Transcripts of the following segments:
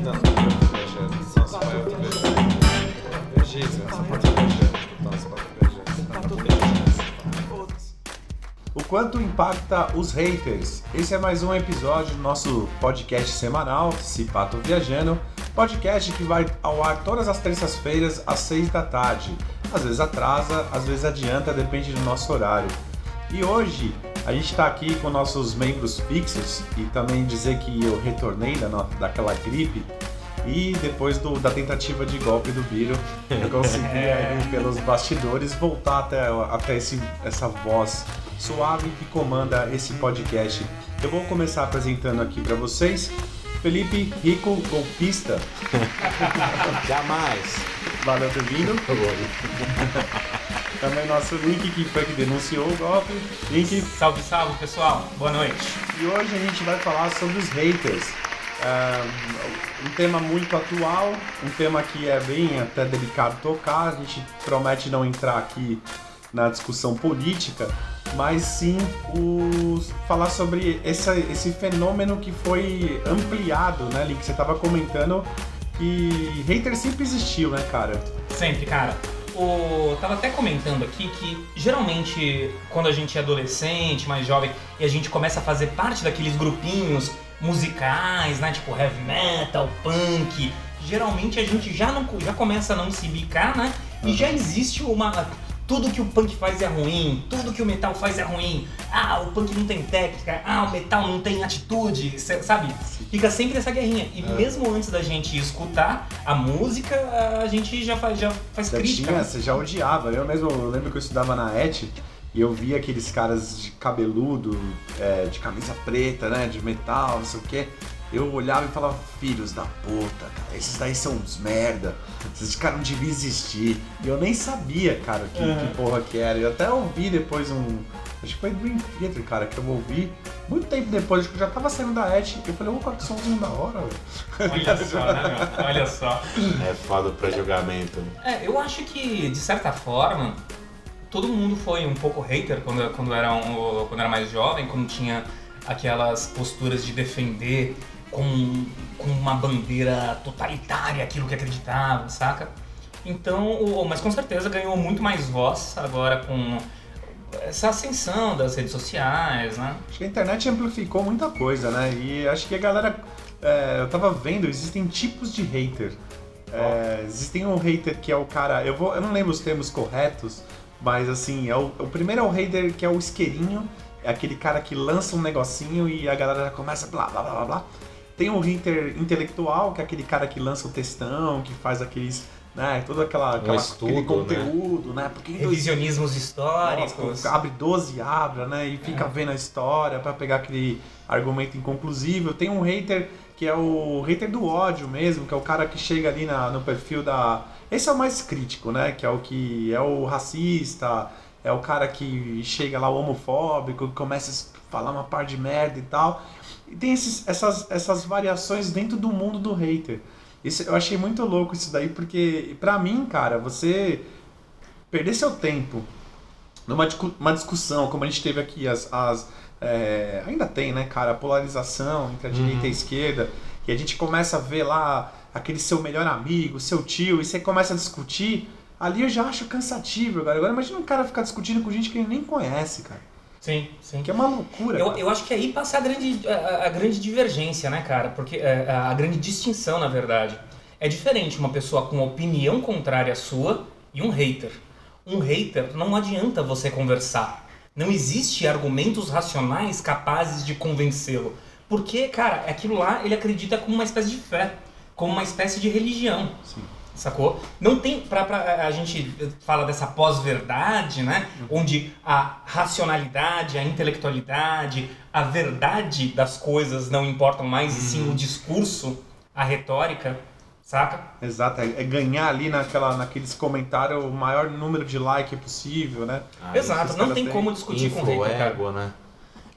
Se. O quanto impacta os haters? Esse é mais um episódio do nosso podcast semanal, Cipato Viajando. Podcast que vai ao ar todas as terças-feiras às seis da tarde. Às vezes atrasa, às vezes adianta, depende do nosso horário. E hoje a gente está aqui com nossos membros fixos e também dizer que eu retornei da, daquela gripe e depois do- da tentativa de golpe do Biro, eu consegui aí, pelos bastidores voltar até, até esse, essa voz suave que comanda esse podcast. Eu vou começar apresentando aqui para vocês Felipe Rico Golpista. Jamais. Valeu por vindo. Também nosso Link que foi que denunciou o golpe. Link, Salve, salve pessoal, boa noite. E hoje a gente vai falar sobre os haters. Ah, um tema muito atual, um tema que é bem até delicado tocar. A gente promete não entrar aqui na discussão política, mas sim os, falar sobre essa, esse fenômeno que foi ampliado, né, Link? Você estava comentando que hater sempre existiu, né, cara? Sempre, cara. O... Tava até comentando aqui que geralmente quando a gente é adolescente, mais jovem, e a gente começa a fazer parte daqueles grupinhos musicais, né? Tipo heavy metal, punk, geralmente a gente já, não, já começa a não se bicar, né? E já existe uma. Tudo que o punk faz é ruim, tudo que o metal faz é ruim. Ah, o punk não tem técnica, ah, o metal não tem atitude, sabe? Fica sempre essa guerrinha. E mesmo antes da gente escutar a música, a gente já faz, já faz Já crítica. tinha, né? você já odiava. Eu mesmo eu lembro que eu estudava na ET e eu via aqueles caras de cabeludo, é, de camisa preta, né? De metal, não sei o quê. Eu olhava e falava, filhos da puta, cara, esses daí são uns merda, esses caras não deviam existir. E eu nem sabia, cara, que, Uhum. que porra que era. Eu até ouvi depois um. Acho que foi Dream Theater, cara, que eu ouvi muito tempo depois, acho que eu já tava saindo da ET. Eu falei, opa, que somzinho da hora, velho. Olha só, né, meu? Olha só. É foda pra julgamento. É, eu acho que, de certa forma, todo mundo foi um pouco hater quando, quando, era, um, quando era mais jovem, quando tinha aquelas posturas de defender com, com uma bandeira totalitária aquilo que acreditava, saca? Então, o- mas com certeza ganhou muito mais voz agora com essa ascensão das redes sociais, né? Acho que a internet amplificou muita coisa, né? E acho que a galera. é, eu tava vendo, existem tipos de hater. É, existem um hater que é o cara. Eu, vou, eu não lembro os termos corretos, mas assim, é o, o primeiro é o hater que é o isqueirinho, é aquele cara que lança um negocinho e a galera já começa blá blá blá blá blá. Tem o hater intelectual, que é aquele cara que lança o textão, que faz aqueles. Né, todo aquela, aquela, estudo, aquele né? conteúdo, né? Porque em dois- Revisionismos históricos. nossa, abre 12 abra, né? E fica vendo a história pra pegar aquele argumento inconclusível. Tem um hater que é o hater do ódio mesmo, que é o cara que chega ali na- no perfil da. Esse é o mais crítico, né? Que é o que é o racista, é o cara que chega lá o homofóbico, que começa a falar uma par de merda e tal. E tem esses- essas, essas variações dentro do mundo do hater. Isso, eu achei muito louco isso daí, porque pra mim, cara, você perder seu tempo numa uma discussão, como a gente teve aqui, as, as, é, ainda tem, né, cara, a polarização entre a direita e a esquerda, e a gente começa a ver lá aquele seu melhor amigo, seu tio, e você começa a discutir, ali eu já acho cansativo, cara. Agora imagina um cara ficar discutindo com gente que ele nem conhece, cara. Sim, sim. Que é uma loucura. Eu, eu acho que aí passa a grande, a, a grande divergência, né, cara? Porque é, a, a grande distinção, na verdade. É diferente uma pessoa com opinião contrária à sua e um hater. Um hater não adianta você conversar. Não existe argumentos racionais capazes de convencê-lo. Porque, cara, aquilo lá ele acredita como uma espécie de fé, como uma espécie de religião. Sim. Sacou? Não tem. Pra, pra- a gente fala dessa pós-verdade, né? Onde a racionalidade, a intelectualidade, a verdade das coisas não importam mais, e sim o discurso, a retórica, saca? Exato, é é ganhar ali naquela, naqueles comentários o maior número de like possível, né? Ah, Exato, não tem têm como discutir com Info, hater, cara. né?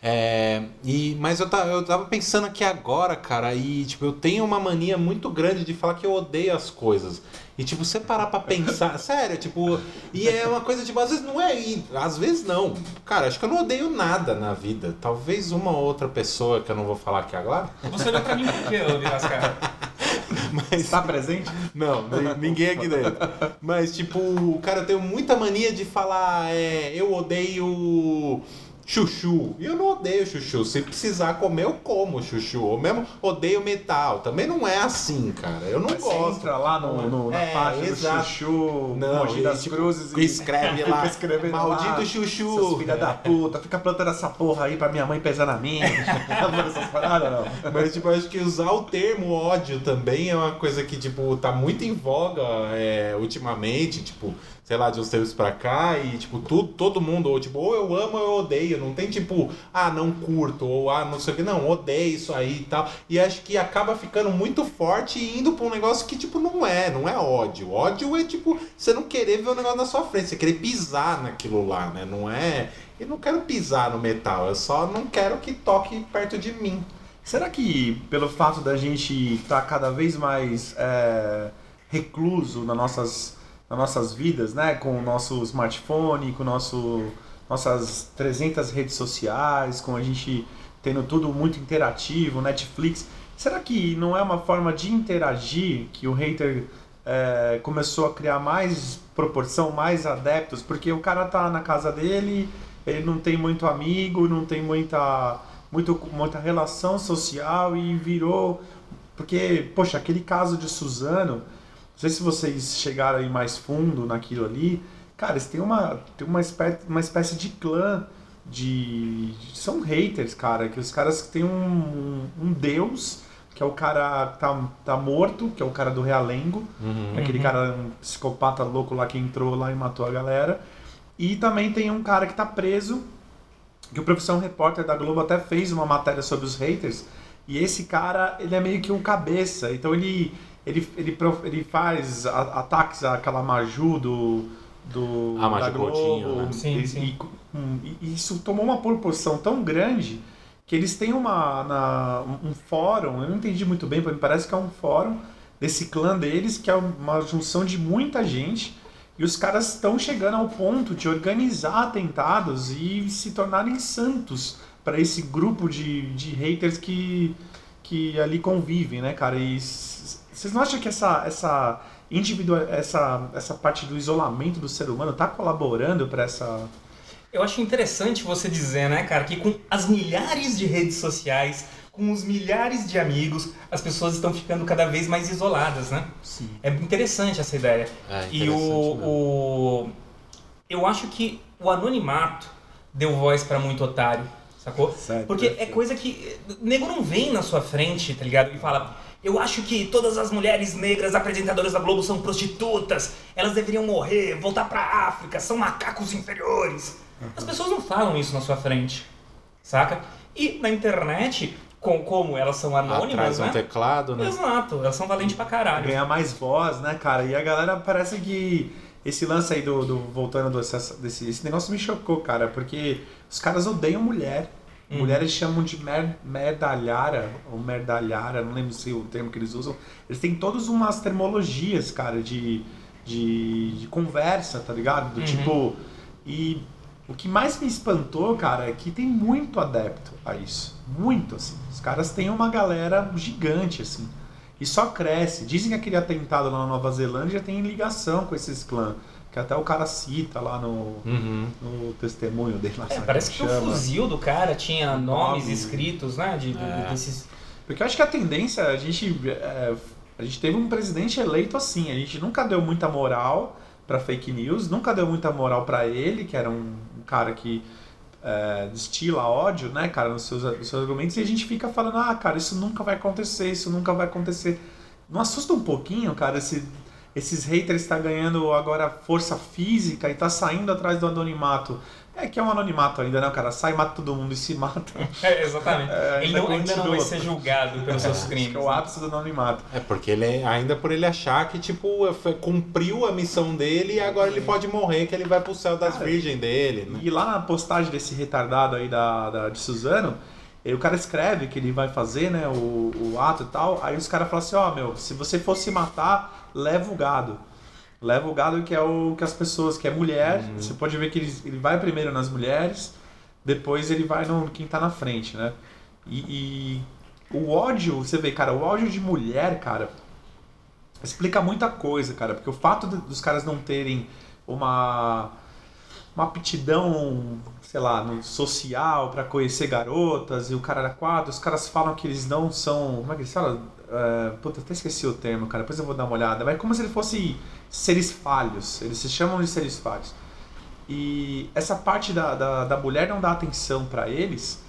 É, e, mas eu tava, eu tava pensando aqui agora, cara, e tipo, eu tenho uma mania muito grande de falar que eu odeio as coisas. E tipo, você parar pra pensar, sério, tipo, e é uma coisa, tipo, às vezes não é, e às vezes não. Cara, acho que eu não odeio nada na vida. Talvez uma ou outra pessoa que eu não vou falar aqui agora. Você olhou pra mim por quê, ô Virascara? Mas Está presente? Não, ninguém aqui dentro. Mas, tipo, cara, eu tenho muita mania de falar, é, eu odeio chuchu. E eu não odeio chuchu. Se precisar comer, eu como chuchu. Ou mesmo odeio metal. Também não é assim, cara. Eu não Mas Você gosto. entra lá no, no- na É, página exato. do Chuchu, Não, Mogi e, das tipo, Cruzes escreve fica lá, "Maldito lá, Chuchu". Seus filha da puta, fica plantando essa porra aí pra minha mãe pesar na minha. Essas paradas, não. Mas, tipo, acho que usar o termo ódio também é uma coisa que, tipo, tá muito em voga é, ultimamente, tipo, sei lá, de uns tempos pra cá, e, tipo, tudo, todo mundo, ou, tipo, ou eu amo ou eu odeio, não tem, tipo, ah, não curto, ou ah, não sei o que, não, odeio isso aí e tal. E acho que acaba ficando muito forte e indo pra um negócio que, tipo, não é, não é ódio. Ódio é, tipo, você não querer ver o negócio na sua frente, você querer pisar naquilo lá, né? Não é. Eu não quero pisar no metal, eu só não quero que toque perto de mim. Será que pelo fato da gente estar cada vez mais é, recluso nas nossas, nas nossas vidas, né? Com o nosso smartphone, com nosso, nossas 300 redes sociais, com a gente tendo tudo muito interativo, Netflix. Será que não é uma forma de interagir que o hater é, começou a criar mais proporção, mais adeptos? Porque o cara tá na casa dele, ele não tem muito amigo, não tem muita, muito, muita relação social e virou. Porque, poxa, aquele caso de Suzano, sei se vocês chegaram aí mais fundo naquilo ali, cara, eles têm uma, tem uma, espécie, uma espécie de clã de. São haters, cara, que os caras têm um, um deus, que é o cara que tá, tá morto, que é o cara do Realengo, aquele cara um psicopata louco lá que entrou lá e matou a galera. E também tem um cara que tá preso, que o Profissão Repórter da Globo até fez uma matéria sobre os haters. E esse cara, ele é meio que um cabeça. Então ele, ele, ele, ele faz a- ataques àquela Maju do, do A Maju da Globo. Coutinho, né? Sim, e, sim. E, hum, e isso tomou uma proporção tão grande que eles têm uma, na- um fórum, eu não entendi muito bem, mas me parece que é um fórum desse clã deles, que é uma junção de muita gente, e os caras estão chegando ao ponto de organizar atentados e se tornarem santos para esse grupo de, de haters que, que ali convivem, né, cara? E vocês não acham que essa, essa, individual, essa, essa parte do isolamento do ser humano tá colaborando para essa. Eu acho interessante você dizer, né, cara, que com as milhares de redes sociais, com os milhares de amigos, as pessoas estão ficando cada vez mais isoladas, né? Sim. É interessante essa ideia. É, e interessante o, mesmo. o. Eu acho que o anonimato deu voz pra muito otário, sacou? Certo, Porque é perfeito. coisa que. O nego não vem na sua frente, tá ligado? E fala. Eu acho que todas as mulheres negras apresentadoras da Globo são prostitutas, elas deveriam morrer, voltar pra África, são macacos inferiores. As pessoas não falam isso na sua frente, saca? E na internet, com, como elas são anônimas, Atrás um né? teclado, né? Exato, elas são valentes pra caralho. ganhar mais voz, né, cara? E a galera parece que esse lance aí do, do voltando desse, desse esse negócio me chocou, cara, porque os caras odeiam mulher. Uhum. Mulheres chamam de mer, merdalhara ou merdalhara, não lembro se é o termo que eles usam. Eles têm todas umas termologias, cara, de, de, de conversa, tá ligado? Do Uhum. tipo. E o que mais me espantou, cara, é que tem muito adepto a isso. Muito, assim. Os caras têm uma galera gigante, assim. E só cresce. Dizem que aquele atentado lá na Nova Zelândia tem ligação com esses clãs. Que até o cara cita lá no, Uhum. no testemunho dele. Lá, É, parece que como o fuzil do cara tinha nomes Nome. escritos, né? De, É. desses. Porque eu acho que a tendência, a gente, é, a gente teve um presidente eleito assim, a gente nunca deu muita moral pra fake news, nunca deu muita moral pra ele, que era um, um cara que é, destila ódio, né, cara, nos seus, nos seus argumentos, e a gente fica falando, ah, cara, isso nunca vai acontecer, isso nunca vai acontecer. Não assusta um pouquinho, cara, esse, esses haters está ganhando agora força física e tá saindo atrás do anonimato. É que é um anonimato ainda, né, cara? Sai, mata todo mundo e se mata. É, exatamente. É, Ele ainda não, ainda não vai ser julgado pelos seus Acho crimes. que é o ápice do anonimato. É porque ele é, ainda por ele achar que tipo foi- cumpriu a missão dele e agora ele pode morrer que ele vai pro céu das virgens dele, né? E lá na postagem desse retardado aí da, da- de Suzano, o cara escreve que ele vai fazer, né, o, o ato e tal. Aí os caras falam assim, ó, meu, se você fosse matar, leva o gado. Leva o gado que é o que as pessoas, que é mulher. Você pode ver que ele, ele vai primeiro nas mulheres, depois ele vai no quem tá na frente, né? E, e o ódio, você vê, cara, o ódio de mulher, cara, explica muita coisa, cara. Porque o fato de- dos caras não terem uma, uma aptidão, sei lá, no social pra conhecer garotas e o cara era quadro, os caras falam que eles não são. Como é que eles falam? É, puta, até esqueci o termo, cara. Depois eu vou dar uma olhada. Mas é como se ele fosse seres falhos. Eles se chamam de seres falhos. E essa parte da, da, da mulher não dar atenção pra eles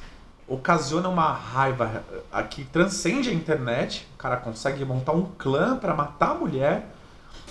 ocasiona uma raiva eh, que transcende a internet. O cara consegue montar um clã pra matar a mulher.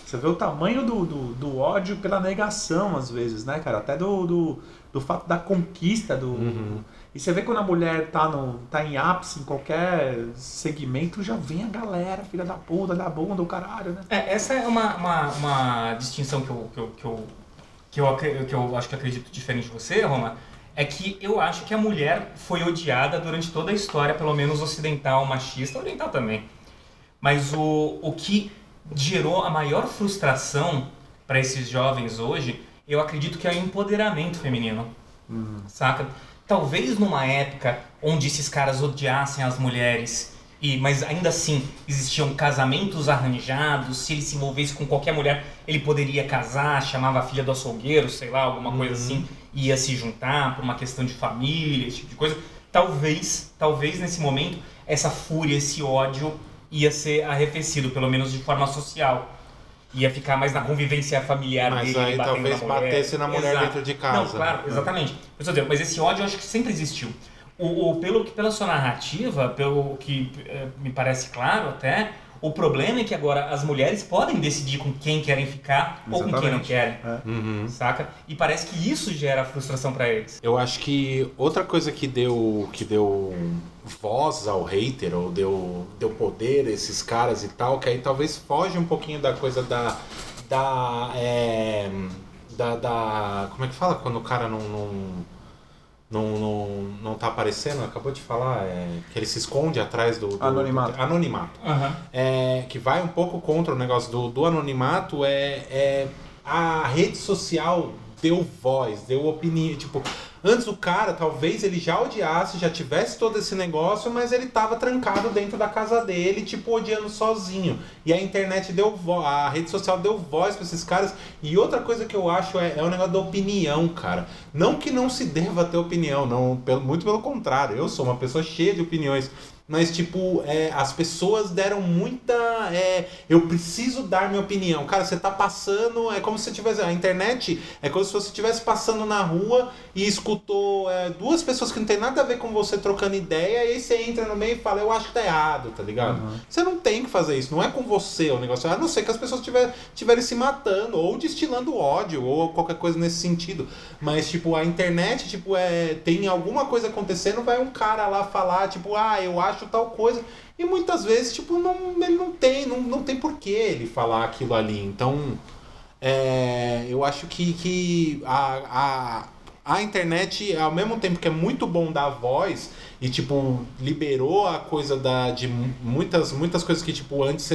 Você vê o tamanho do, do, do ódio pela negação, às vezes, né, cara? Até do, do, do fato da conquista do. E você vê quando a mulher tá, no, tá em ápice em qualquer segmento, já vem a galera, filha da puta, da bunda, do caralho, né? É, essa é uma, uma, uma distinção que eu, que, eu, que, eu, que, eu, que eu acho que acredito diferente de você, Roma. É que eu acho que a mulher foi odiada durante toda a história, pelo menos ocidental, machista, oriental também. Mas o, o que gerou a maior frustração para esses jovens hoje, eu acredito que é o empoderamento feminino. Saca? Talvez numa época onde esses caras odiassem as mulheres, e mas ainda assim existiam casamentos arranjados, se ele se envolvesse com qualquer mulher, ele poderia casar, chamava a filha do açougueiro, sei lá, alguma coisa assim, ia se juntar por uma questão de família, esse tipo de coisa. Talvez, talvez nesse momento, essa fúria, esse ódio ia ser arrefecido, pelo menos de forma social. Ia ficar mais na convivência familiar Mas dele, aí batendo talvez na batesse na mulher Exato. dentro de casa. Não, claro, exatamente. Dizendo, mas esse ódio eu acho que sempre existiu. O, o- pelo, que- pela sua narrativa, pelo que eh, me parece claro até, o problema é que agora as mulheres podem decidir com quem querem ficar ou com quem não Exatamente. querem. É. Uhum. Saca? E parece que isso gera frustração pra eles. Eu acho que outra coisa que deu que deu voz ao hater ou deu, deu poder a esses caras e tal, que aí talvez foge um pouquinho da coisa da da é, da, da como é que fala quando o cara não não, não, não, não tá aparecendo, acabou de falar, é, que ele se esconde atrás do, do Anonimato. do- anonimato Aham. é, que vai um pouco contra o negócio do, do anonimato é, é a rede social deu voz, deu opinião, tipo, antes o cara talvez ele já odiasse, já tivesse todo esse negócio, mas ele tava trancado dentro da casa dele, tipo, odiando sozinho. E a internet deu voz, a rede social deu voz pra esses caras. E outra coisa que eu acho é, é o negócio da opinião, cara. Não que não se deva ter opinião, não, pelo, muito pelo contrário. Eu sou uma pessoa cheia de opiniões. Mas, tipo, é, as pessoas deram muita. é, eu preciso dar minha opinião. Cara, você tá passando. É como se você tivesse. A internet é como se você estivesse passando na rua e escutou é, duas pessoas que não tem nada a ver com você trocando ideia. E aí você entra no meio e fala, eu acho que tá errado, tá ligado? Você não tem que fazer isso. Não é com você o negócio. A não ser que as pessoas estiver- estiverem se matando ou destilando ódio ou qualquer coisa nesse sentido. Mas, tipo, a internet, tipo, é, tem alguma coisa acontecendo, vai um cara lá falar, tipo, ah, eu acho tal coisa. E muitas vezes, tipo, não, ele não tem, não, não tem por que ele falar aquilo ali. Então, é, eu acho que, que a, a, a internet, ao mesmo tempo que é muito bom dar voz e, tipo, liberou a coisa da, de mu- muitas, muitas coisas que, tipo, antes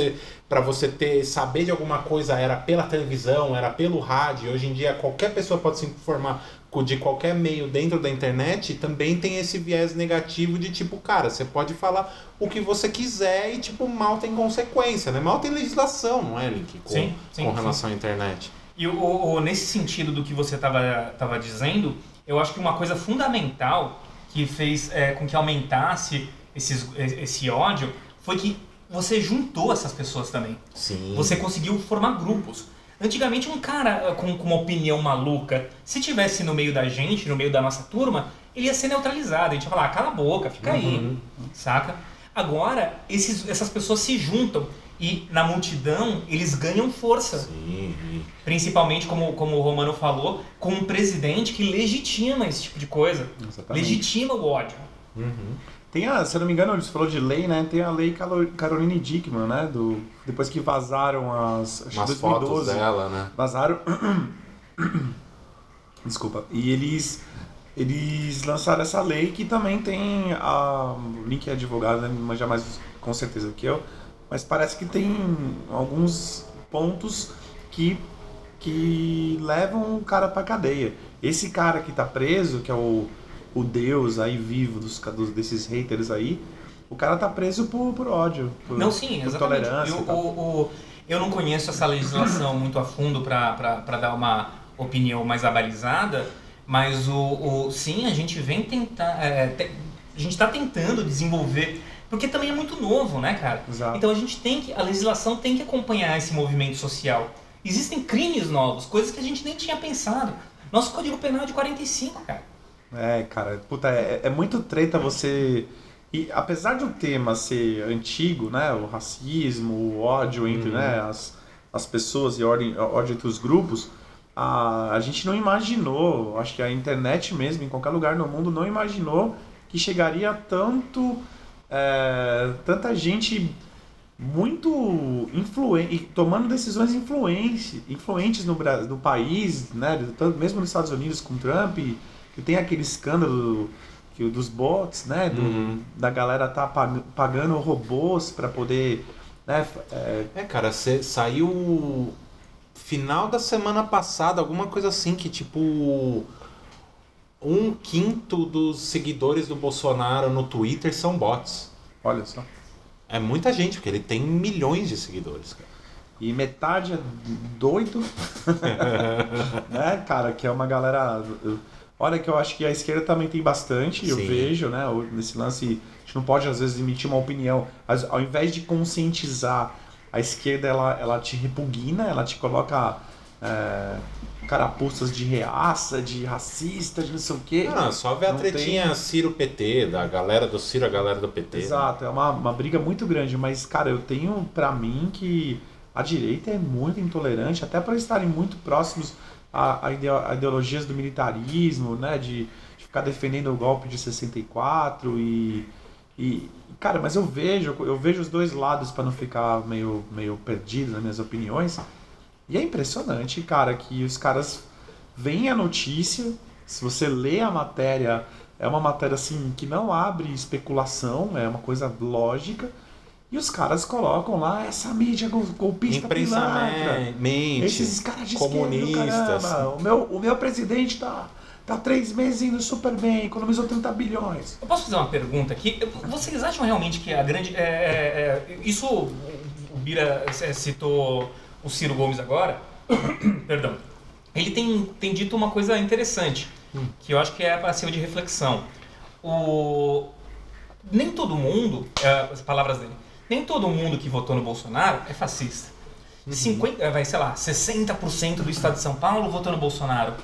pra você ter, saber de alguma coisa era pela televisão, era pelo rádio. Hoje em dia, qualquer pessoa pode se informar de qualquer meio dentro da internet. Também tem esse viés negativo de, tipo, cara, você pode falar o que você quiser e, tipo, mal tem consequência, né? Mal tem legislação, não é, Link? Com, Sim, sim, com sim. relação à internet. E o- o- nesse sentido do que você estava tava dizendo, eu acho que uma coisa fundamental que fez é, com que aumentasse esses, esse ódio foi que você juntou essas pessoas também. Sim. Você conseguiu formar grupos. Antigamente, um cara eh, com, com uma opinião maluca, se tivesse no meio da gente, no meio da nossa turma, ele ia ser neutralizado. A gente ia falar, ah, cala a boca, fica aí, saca? Agora, esses, essas pessoas se juntam e na multidão eles ganham força. Sim. Principalmente, como, como o Romano falou, com um presidente que legitima esse tipo de coisa. Exatamente. Legitima o ódio. Uhum. Tem a, se eu não me engano, você falou de lei, né? Tem a lei Caroline Dickman, né? Do, depois que vazaram as. Acho que Umas 2012. fotos dela, né? Vazaram. Desculpa. E eles. Eles lançaram essa lei que também tem a. O Link é advogado, né? Manja mais com certeza que eu. Mas parece que tem alguns pontos que, que levam o cara pra cadeia. Esse cara que tá preso, que é o, o deus aí vivo dos, dos, desses haters aí, o cara tá preso por, por ódio. Por, Não, sim, por exatamente. tolerância. Eu- o- o- Eu não conheço essa legislação muito a fundo para dar uma opinião mais abalizada, mas o, o sim, a gente vem tentar. É, te- a gente está tentando desenvolver. Porque também é muito novo, né, cara? Exato. Então a gente tem que. A legislação tem que acompanhar esse movimento social. Existem crimes novos, coisas que a gente nem tinha pensado. Nosso Código Penal é de 45, cara. É, cara, puta, é, é muito treta você. E apesar do tema ser antigo, né? O racismo, o ódio entre né, as, as pessoas e ordem, ódio entre os grupos, a, a gente não imaginou, acho que a internet mesmo, em qualquer lugar no mundo, não imaginou que chegaria tanto. é, tanta gente muito influente, tomando decisões influente, influentes no, no país, né? mesmo nos Estados Unidos com Trump, que tem aquele escândalo que, dos bots, né? do- Uhum. Da galera tá pag- pagando robôs para poder. Né? é, É, cara, cê, saiu final da semana passada, alguma coisa assim, que tipo. Um quinto dos seguidores do Bolsonaro no Twitter são bots. olha só. É muita gente, porque ele tem milhões de seguidores, cara. E metade é doido. né, cara, que é uma galera. Olha que eu acho que a esquerda também tem bastante, eu Sim. vejo, né? Nesse lance, a gente não pode às vezes emitir uma opinião. Mas, ao invés de conscientizar, a esquerda ela, ela te repugna, ela te coloca é, carapuças de reaça, de racista, de não sei o quê. Ah, só ver a Não tretinha Ciro-PT, da galera do Ciro, a galera do PT. Exato, é uma, uma briga muito grande, mas, cara, eu tenho pra mim que a direita é muito intolerante, até por estarem muito próximos a, a, ideo- a ideologias do militarismo, né, de, de ficar defendendo o golpe de 64 e, e cara, mas eu vejo, eu vejo os dois lados pra não ficar meio, meio perdido nas minhas opiniões, e é impressionante, cara, que os caras veem a notícia, se você lê a matéria, é uma matéria assim que não abre especulação, é uma coisa lógica. E os caras colocam lá essa mídia gol- golpista Imprensa pilantra. me- mente, Esses caras de comunistas. caramba. O meu, o meu presidente tá, tá três meses indo super bem, economizou 30 bilhões. Eu posso fazer uma pergunta aqui? Vocês acham realmente que a grande. é, é, é, isso o Bira é, citou o Ciro Gomes agora. Perdão. Ele tem, tem dito uma coisa interessante, que eu acho que é passivo de reflexão. O, nem todo mundo, é, as palavras dele, nem todo mundo que votou no Bolsonaro é fascista. 50, é, vai, sei lá, 60% do estado de São Paulo votou no Bolsonaro.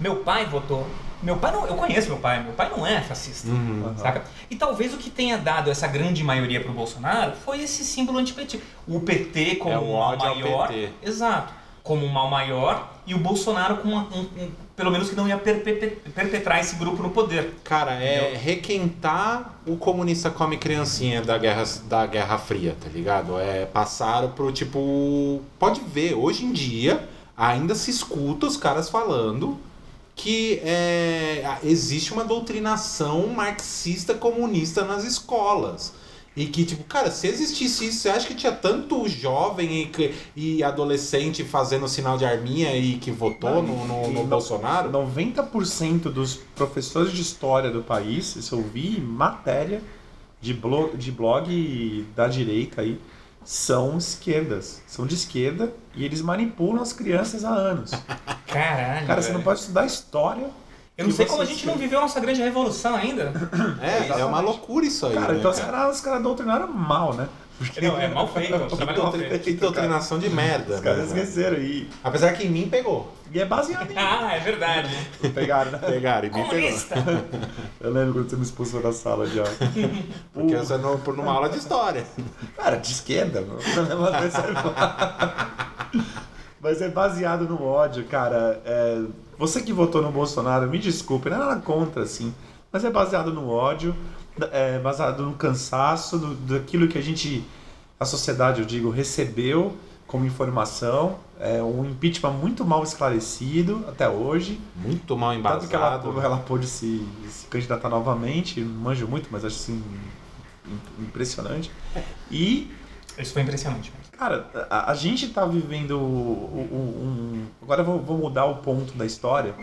Meu pai votou. Meu pai não, eu conheço meu pai, meu pai não é fascista. Uhum. Saca? E talvez o que tenha dado essa grande maioria pro Bolsonaro foi esse símbolo antipetista. O PT como É um mal maior. PT. Exato. Como um mal maior e o Bolsonaro com uma- um, um- pelo menos que não ia perpe- perpetrar esse grupo no poder. Cara, é requentar o comunista come criancinha da Guerra, da Guerra Fria, tá ligado? É passaram pro tipo. Pode ver, hoje em dia ainda se escuta os caras falando que é, existe uma doutrinação marxista comunista nas escolas. E que, tipo, cara, se existisse isso, você acha que tinha tanto jovem e, e adolescente fazendo sinal de arminha e que votou no, no, no Bolsonaro? 90% dos professores de história do país, isso eu vi em matéria de blog, de blog da direita aí, são esquerdas. São de esquerda e eles manipulam as crianças há anos. Caralho. Cara, você não pode estudar história. Eu não sei como a gente não viveu a nossa grande revolução ainda. É, é uma loucura isso aí. Cara, né, então os cara? caras os cara doutrinaram mal, né? Porque Não, é mal feito. Que doutrinação de merda. os caras né? esqueceram. E, Apesar que em mim pegou. e é baseado em. Ah, é verdade. Pegaram, né? Pegaram, em mim pegou. Comunista. Eu lembro quando você me expulsou da sala de aula. Porque você não por numa aula de história. Cara, de esquerda, meu. Mas é baseado no ódio, cara. É, você que votou no Bolsonaro, me desculpe, não é nada contra, assim. Mas é baseado no ódio, é baseado no cansaço, do, daquilo que a gente, a sociedade, eu digo, recebeu como informação. É um impeachment muito mal esclarecido até hoje. Muito mal Tanto que ela, embasado. ela pôde se, se candidatar novamente, não manjo muito, mas acho assim im- impressionante. E, Isso foi impressionante. Cara, a, a gente tá vivendo o- um. Agora eu vou, vou mudar o ponto da história.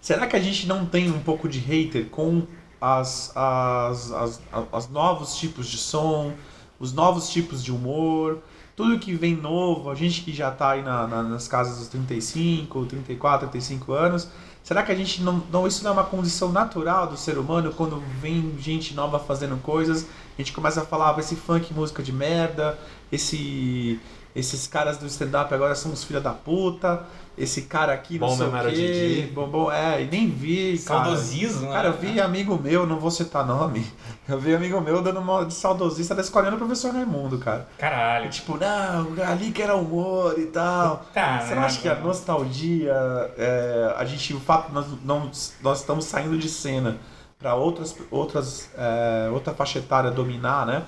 Será que a gente não tem um pouco de hater com as, as, as, as novos tipos de som, os novos tipos de humor? tudo que vem novo, a gente que já tá aí na- na- nas casas dos 35, 34, 35 anos, será que a gente não, não. Isso não é uma condição natural do ser humano quando vem gente nova fazendo coisas? A gente começa a falar, ah, esse funk música de merda, esse. Esses caras do stand-up agora são os filha da puta. Esse cara aqui não Bom sei o quê. Bom, bom, é, e nem vi, cara. Saudosismo, Cara, eu né? vi amigo meu, não vou citar nome. Eu vi amigo meu dando uma de saudosista da escolinha do professor Raimundo, cara. Caralho. Tipo, não, ali que era humor e tal. Tá, Você né? não acha que a nostalgia, é, a gente, o fato de nós, não, nós estamos saindo de cena para outras, outras, é, outra faixa etária dominar, né?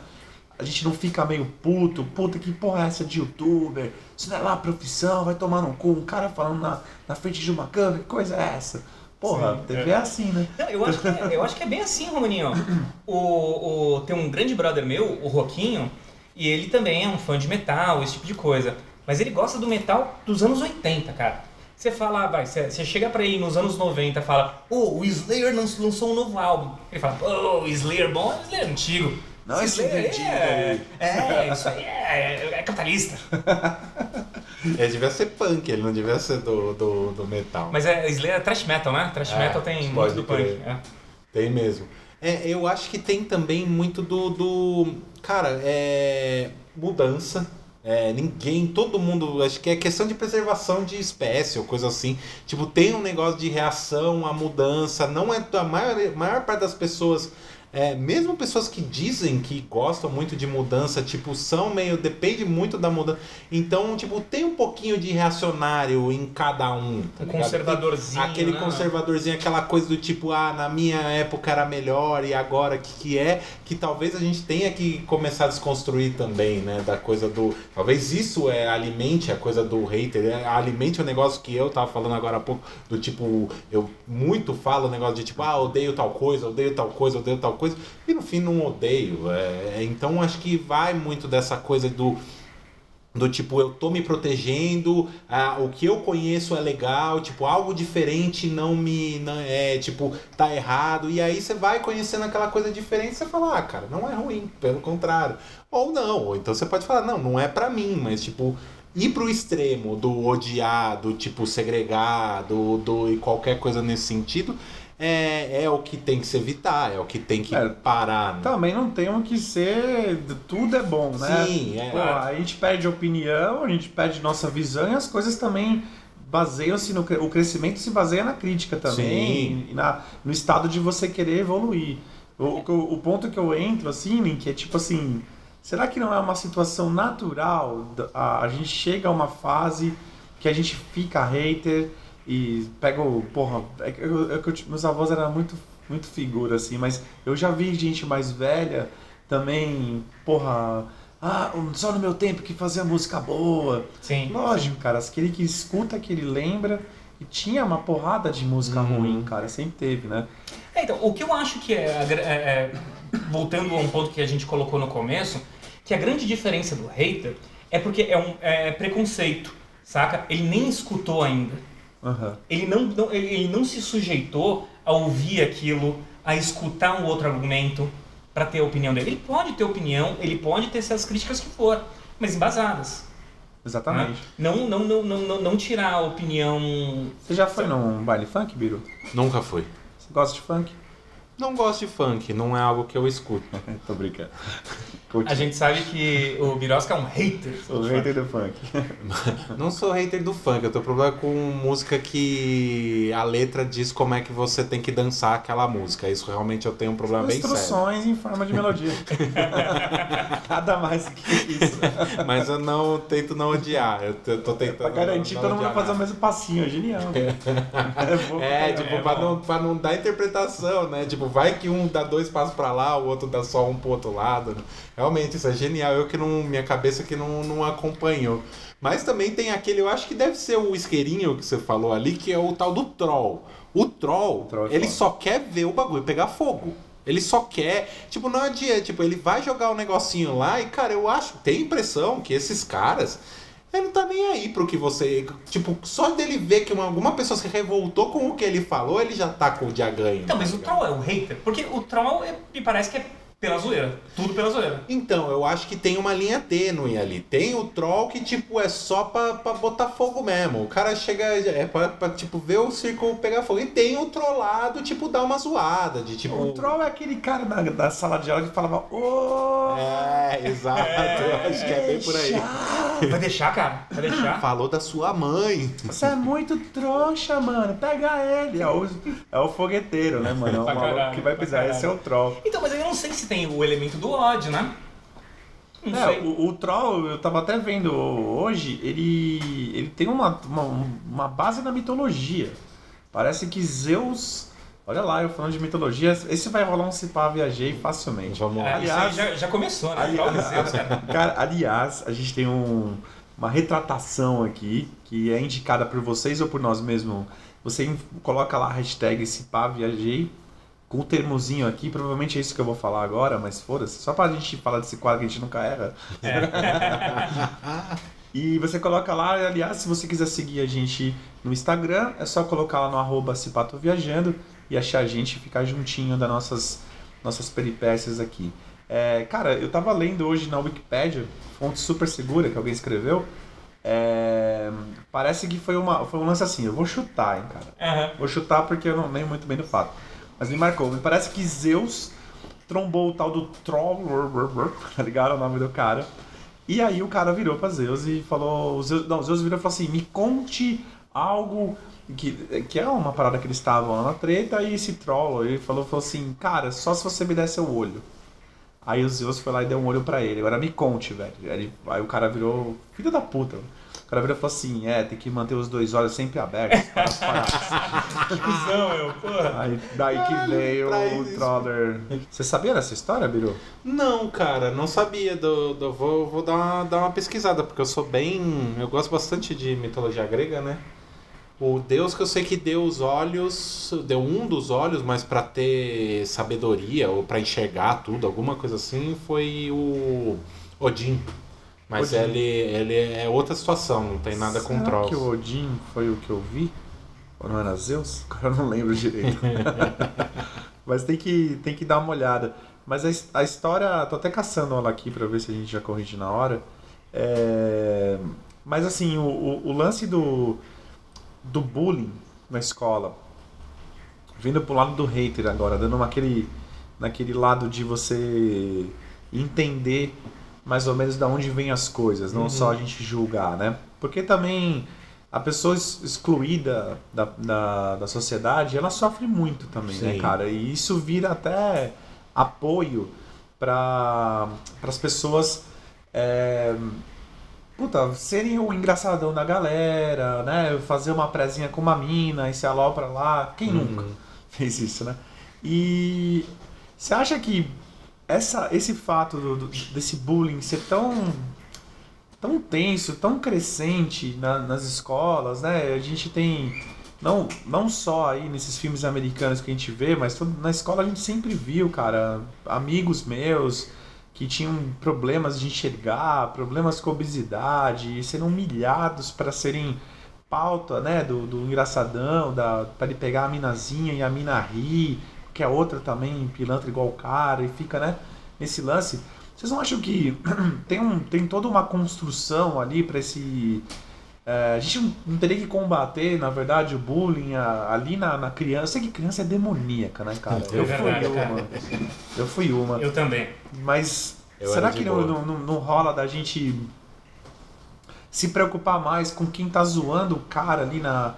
A gente não fica meio puto, puta, que porra é essa de youtuber? Isso não é lá profissão, vai tomar no cu, um cara falando na, na frente de uma câmera, que coisa é essa? Porra, Sim, TV é. assim, né? Não, eu, acho que é, eu acho que é bem assim, Romaninho. O, o, tem um grande brother meu, o Roquinho, e ele também é um fã de metal, esse tipo de coisa. Mas ele gosta do metal dos anos 80, cara. Você fala, ah, vai, você, chega pra ele nos anos 90 e fala, ô, o Slayer lanç- lançou um novo álbum. Ele fala, pô, o Slayer bom, o Slayer antigo. Não, esse vendido é, aí." é, isso aí é, é capitalista. Ele devia ser punk, ele não devia ser do, do, do metal. Mas é, Slayer é thrash metal, né? Thrash É, metal tem muito do punk. é. Tem mesmo. É, eu acho que tem também muito do. do cara, é. Mudança. É, ninguém, todo mundo, acho que é questão de preservação de espécie ou coisa assim. Tipo, tem um negócio de reação à mudança. Não é a maior, maior parte das pessoas, é, mesmo pessoas que dizem que gostam muito de mudança, tipo, são meio. depende muito da mudança. Então, tipo, tem um pouquinho de reacionário em cada um. tá Um ligado? conservadorzinho, Aquele né? conservadorzinho, aquela coisa do tipo, ah, na minha época era melhor e agora que que é, que talvez a gente tenha que começar a desconstruir também, né, da coisa do, talvez isso é alimente a coisa do hater, é, alimente o negócio que eu tava falando agora há pouco, do tipo, eu muito falo o negócio de tipo, ah, odeio tal coisa, odeio tal coisa, odeio tal coisa, e no fim não odeio, é, então acho que vai muito dessa coisa do do tipo, eu tô me protegendo, ah, o que eu conheço é legal, tipo, algo diferente não me. Não, é, tipo, tá errado. E aí você vai conhecendo aquela coisa diferente você fala, ah, cara, não é ruim, pelo contrário. Ou não, ou então você pode falar, não, não é pra mim, mas tipo, ir pro extremo do odiar, do tipo, segregar, do, do, e qualquer coisa nesse sentido. É, é o que tem que se evitar, é o que tem que É, parar. Né? Também não temos que ser. Tudo é bom, né? Sim, é. Pô, a gente perde opinião, a gente perde nossa visão e as coisas também baseiam-se no o crescimento se baseia na crítica também Sim. e na, no estado de você querer evoluir. O, o, o ponto que eu entro assim, Link, que é tipo assim, será que não é uma situação natural? A, a gente chega a uma fase que a gente fica hater e pega o porra, é que eu- é eu- meus avós eram muito muito figura assim, mas eu já vi gente mais velha também, porra, ah, só no meu tempo que fazia música boa. Sim. Lógico, cara, aquele que escuta, que ele lembra. E tinha uma porrada de música Uhum. ruim, cara, sempre teve, né? É, então, o que eu acho que é, é- é, voltando a um ponto que a gente colocou no começo, que a grande diferença do hater é porque é um é preconceito, saca? Ele nem escutou ainda. Aham. Ele não, não- ele, ele não se sujeitou a ouvir aquilo, a escutar um outro argumento para ter a opinião dele. Ele pode ter opinião, ele pode ter as críticas que for, mas embasadas. Exatamente. né? Não, não, não, não, não, não tirar a opinião Você já foi num baile funk, Biru? Nunca fui. Você gosta de funk? Não gosto de funk, não é algo que eu escuto. Tô brincando. A gente sabe que o Birosca é um hater. Sou hater do funk. Não sou hater do funk, eu tenho problema com música que a letra diz como é que você tem que dançar aquela música. Isso realmente eu tenho um problema bem sério. Instruções em forma de melodia. Nada mais que isso. Mas eu não tento não odiar. Eu tô tentando. Pra garantir não todo mundo fazer o mesmo passinho, é genial. É, É, tipo, pra, não, pra não dar interpretação, né? Tipo, vai que um dá dois passos pra lá, o outro dá só um pro outro lado. Realmente, isso é genial. Eu que não. Minha cabeça que não, não acompanhou. Mas também tem aquele, eu acho que deve ser o isqueirinho que você falou ali, que é o tal do troll. O troll, O troll é ele foda. só quer ver o bagulho pegar fogo. Ele só quer, tipo, não adianta, tipo, ele vai jogar um negocinho lá e, cara, eu acho, tem a impressão que esses caras, ele não tá nem aí pro que você, tipo, só dele ver que uma, alguma pessoa se revoltou com o que ele falou, ele já tá com o dia ganho. Então, mas o tá troll é o hater? Porque o troll é- me parece que é Pela zoeira. Tudo pela zoeira. Então, eu acho que tem uma linha tênue ali. Tem o troll que, tipo, é só pra, pra botar fogo mesmo. O cara chega, é pra, pra, tipo, ver o círculo pegar fogo. E tem o trollado, tipo, dar uma zoada. De, tipo... O troll é aquele cara da, da sala de aula que falava, ô... É, exato. eu acho que é bem por aí. Vai deixar, cara? Vai deixar? Falou da sua mãe. Você é muito trouxa, mano. Pega ele. É o, é o fogueteiro, né, mano? É o maluco que vai pisar. Esse é o troll. Então, mas eu não sei se tem o elemento do ódio, né? Não É, sei. o, o Troll, eu tava até vendo hoje, ele, ele tem uma, uma, uma base na mitologia. Parece que Zeus. Olha lá, eu falando de mitologia, esse vai rolar um Cipá Viajei facilmente. Vamos É, aliás- aí já, já começou, né? Ali- Prova Zeus, cara. Cara, aliás, a gente tem um- uma retratação aqui que é indicada por vocês ou por nós mesmos. Você coloca lá a hashtag Cipá Viajei o termozinho aqui, provavelmente é isso que eu vou falar agora, mas foda-se, só pra gente falar desse quadro que a gente nunca erra. E você coloca lá, aliás, se você quiser seguir a gente no Instagram, é só colocar lá no arroba Viajando e achar a gente ficar juntinho das nossas, nossas peripécias aqui. É, cara, eu tava lendo hoje na Wikipédia, fonte super segura que alguém escreveu. é, parece que foi, uma, foi um lance assim, eu vou chutar, hein, cara. Aham. Vou chutar porque eu não lembro muito bem do fato. Mas me marcou. Me parece que Zeus trombou o tal do Troll, tá ligado? O nome do cara. E aí o cara virou pra Zeus e falou. Zeus, não, Zeus virou e falou assim: me conte algo. Que, que é uma parada que eles estavam na treta. E esse troll, ele falou, falou assim: cara, só se você me der seu olho. Aí o Zeus foi lá e deu um olho pra ele. Agora me conte, velho. Aí, aí o cara virou. Filho da puta. O cara virou e falou assim: é, tem que manter os dois olhos sempre abertos para as paradas. Que cuzão, meu. Porra. Aí daí que veio o. Troller. Você sabia dessa história, Biru? Não, cara, não sabia. Do, do- vou vou dar, uma, dar uma pesquisada, porque eu sou bem. Eu gosto bastante de mitologia grega, né? O deus que eu sei que deu os olhos, deu um dos olhos, mas pra ter sabedoria ou pra enxergar tudo, alguma coisa assim, foi o Odin. Mas Odin. Ele, ele é outra situação, não tem nada com Será trolls. que o Odin foi o que eu vi? Ou não era Zeus? Agora eu não lembro direito. Mas tem que, tem que dar uma olhada. Mas a, a história, tô até caçando ela aqui pra ver se a gente já corrige na hora. É, Mas assim, o, o, o lance do, do bullying na escola, vindo pro lado do hater agora, dando aquele, naquele lado de você entender mais ou menos da onde vem as coisas, não só a gente julgar, né? Porque também a pessoa ex- excluída da, da, da sociedade, ela sofre muito também, né, Sim. cara? E isso vira até apoio para as pessoas é, puta, serem o engraçadão da galera, né? Fazer uma prezinha com uma mina e se alopra lá. Quem nunca fez isso, né? E você acha que essa, esse fato do- do- desse bullying ser tão tão tenso, tão crescente na- nas escolas, né? A gente tem não, não só aí nesses filmes americanos que a gente vê, mas todo- na escola a gente sempre viu, cara, amigos meus que tinham problemas de enxergar, problemas com obesidade, sendo humilhados para serem pauta, né, do, do engraçadão, da para ele pegar a minazinha e a mina rir, que a outra também pilantra igual o cara e fica, né, nesse lance. Vocês não acham que tem, um, tem toda uma construção ali para esse. é, a gente não, não teria que combater, na verdade, o bullying a- ali na, na criança. Eu sei que criança é demoníaca, né, cara? É Eu verdade, fui cara. uma. Eu fui uma. Eu também. Mas Eu será que não, não, não, não rola da gente se preocupar mais com quem tá zoando o cara ali na-